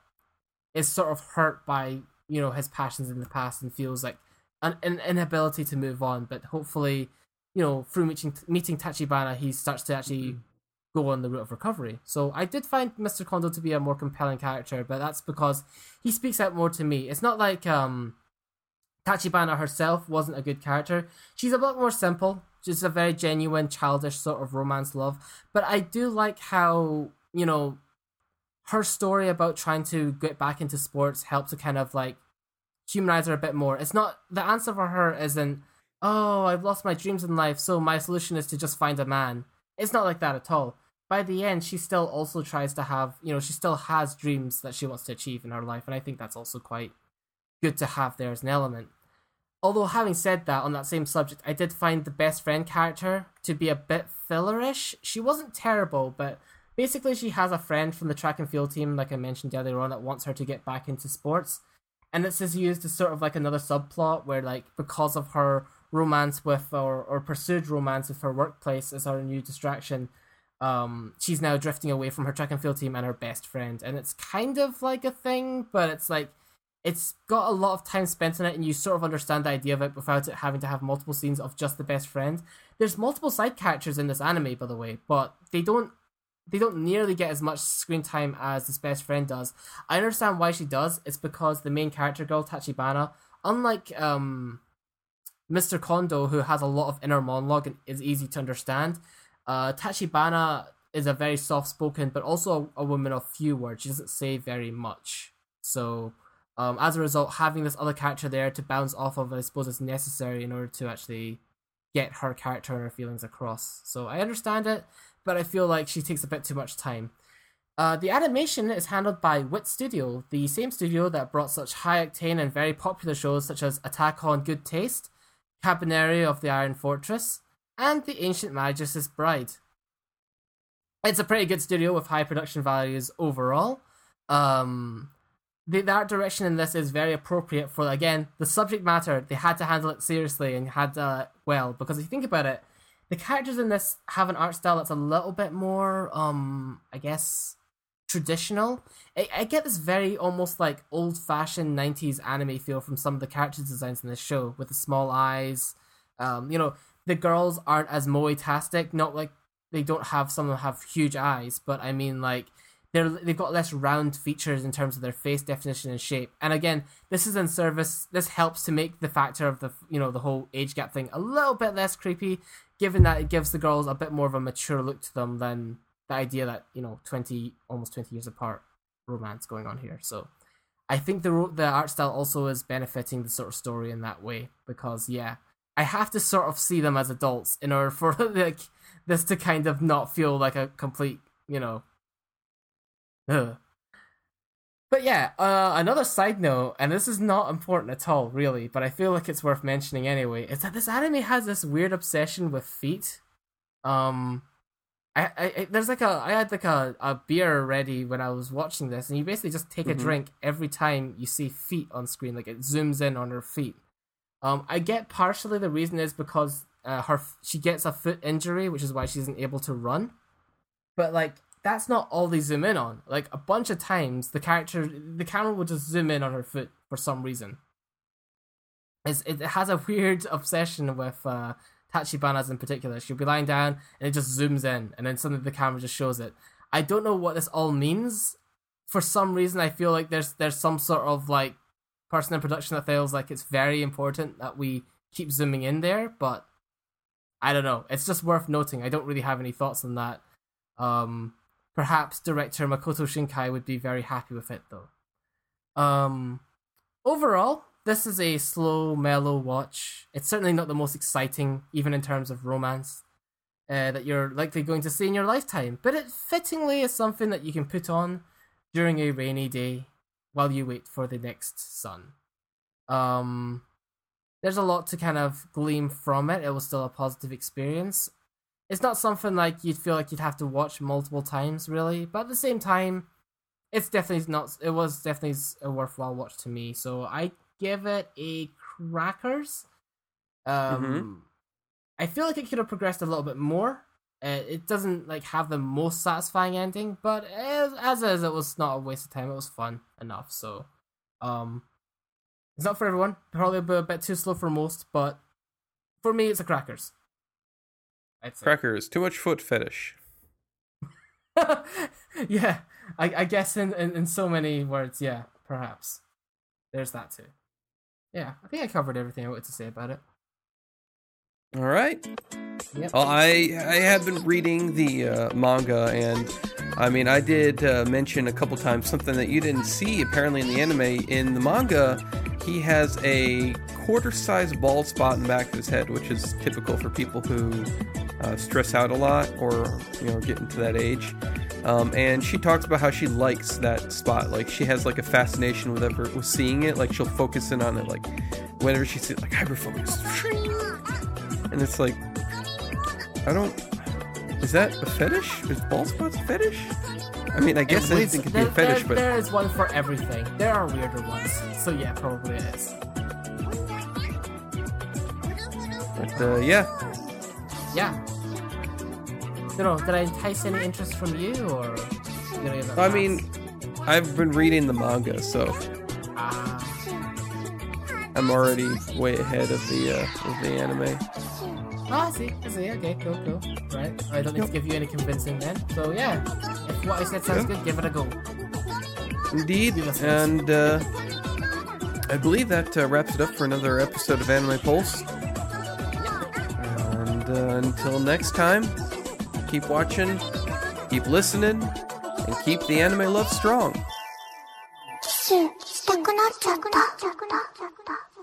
is sort of hurt by you know his passions in the past and feels like an, an inability to move on. But hopefully you know through meeting meeting tachibana he starts to actually go on the route of recovery. So I did find Mr. Kondo to be a more compelling character, but that's because he speaks out more to me. It's not like um Tachibana herself wasn't a good character. She's a lot more simple. She's a very genuine, childish sort of romance love. But I do like how, you know, her story about trying to get back into sports helped to kind of like humanize her a bit more. It's not the answer for her isn't, oh, I've lost my dreams in life, so my solution is to just find a man. It's not like that at all by the end, she still also tries to have, you know, she still has dreams that she wants to achieve in her life, and I think that's also quite good to have there as an element. Although, having said that, on that same subject, I did find the best friend character to be a bit fillerish. She wasn't terrible, but basically, she has a friend from the track and field team, like I mentioned earlier on, that wants her to get back into sports. And this is used as sort of like another subplot where, like, because of her romance with or, or pursued romance with her workplace as her new distraction, um, she's now drifting away from her track and field team and her best friend, and it's kind of like a thing, but it's like it's got a lot of time spent in it, and you sort of understand the idea of it without it having to have multiple scenes of just the best friend. There's multiple side characters in this anime, by the way, but they don't they don't nearly get as much screen time as this best friend does. I understand why she does. It's because the main character girl, Tachibana, unlike um, Mr. Kondo, who has a lot of inner monologue and is easy to understand, uh, Tachibana is a very soft spoken, but also a, a, woman of few words. She doesn't say very much. So, um, as a result, having this other character there to bounce off of, I suppose, is necessary in order to actually get her character and her feelings across. So, I understand it, but I feel like she takes a bit too much time. Uh, the animation is handled by Wit Studio, the same studio that brought such high octane and very popular shows such as Attack on Good Taste, Kabaneri of the Iron Fortress, and The Ancient Magus' Bride. It's a pretty good studio with high production values overall. Um, the, the art direction in this is very appropriate for, again, the subject matter. They had to handle it seriously and had uh, well, because if you think about it, the characters in this have an art style that's a little bit more, um, I guess, traditional. I, I get this very almost like old fashioned 90s anime feel from some of the character designs in this show with the small eyes. Um, you know, the girls aren't as moe-tastic. Not like they don't have some of them have huge eyes, but I mean like they're they've got less round features in terms of their face definition and shape. And again, this is in service. This helps to make the factor of the you know the whole age gap thing a little bit less creepy, given that it gives the girls a bit more of a mature look to them than the idea that you know twenty almost twenty years apart romance going on here. So. I think the the art style also is benefiting the sort of story in that way because yeah, I have to sort of see them as adults in order for [LAUGHS] like this to kind of not feel like a complete, you know. Ugh. But yeah, uh, another side note, and this is not important at all, really, but I feel like it's worth mentioning anyway, is that this anime has this weird obsession with feet. Um, I, I, there's like a, I had like a, a beer ready when I was watching this, and you basically just take mm-hmm. a drink every time you see feet on screen, like it zooms in on her feet. Um, I get partially the reason is because uh, her she gets a foot injury, which is why she isn't able to run. But like that's not all they zoom in on. Like a bunch of times, the character, the camera will just zoom in on her foot for some reason. is it has a [LAUGHS] weird obsession with uh, Tachibanas in particular. She'll be lying down and it just zooms in, and then suddenly the camera just shows it. I don't know what this all means. For some reason, I feel like there's there's some sort of like person in production that feels like it's very important that we keep zooming in there, but I don't know. It's just worth noting. I don't really have any thoughts on that. Um, perhaps director Makoto Shinkai would be very happy with it though. Um, overall, this is a slow, mellow watch. It's certainly not the most exciting, even in terms of romance, uh, that you're likely going to see in your lifetime. But it fittingly is something that you can put on during a rainy day while you wait for the next sun. Um, there's a lot to kind of glean from it. It was still a positive experience. It's not something like you'd feel like you'd have to watch multiple times, really. But at the same time, it's definitely not. It was definitely a worthwhile watch to me. So I give it a crackers. Um, I feel like it could have progressed a little bit more. Uh, it doesn't like have the most satisfying ending, but as, as is, it was not a waste of time. It was fun enough. So, um, it's not for everyone. Probably a bit too slow for most, but for me, it's a crackers. Crackers, too much foot fetish. [LAUGHS] yeah, I, I guess in, in, in so many words, yeah, perhaps. There's that too. Yeah, I think I covered everything I wanted to say about it. All right. Yep. Well, I I have been reading the uh, manga, and I mean, I did uh, mention a couple times something that you didn't see apparently in the anime. In the manga, he has a quarter-sized bald spot in the back of his head, which is typical for people who uh, stress out a lot or you know get into that age. Um, and she talks about how she likes that spot. Like she has like a fascination with ever with seeing it. Like she'll focus in on it. Like whenever she sees like hyper focus, and it's like I don't. Is that a fetish? Is bald spots a fetish? I mean, I guess anything was- could be a fetish, there- but there is one for everything. There are weirder ones, so yeah, probably it is. but uh, yeah. Yeah. You know, did I entice any interest from you, or? You know, I mean, I've been reading the manga, so ah, I'm already way ahead of the uh, of the anime. Oh, I see. I see. Okay, cool, cool. Right. I don't need yep. to give you any convincing then. So yeah, if what I said sounds good, give it a go. Indeed, and uh, I believe that uh, wraps it up for another episode of Anime Pulse. And uh, until next time, keep watching, keep listening, and keep the anime love strong. くなっちゃった。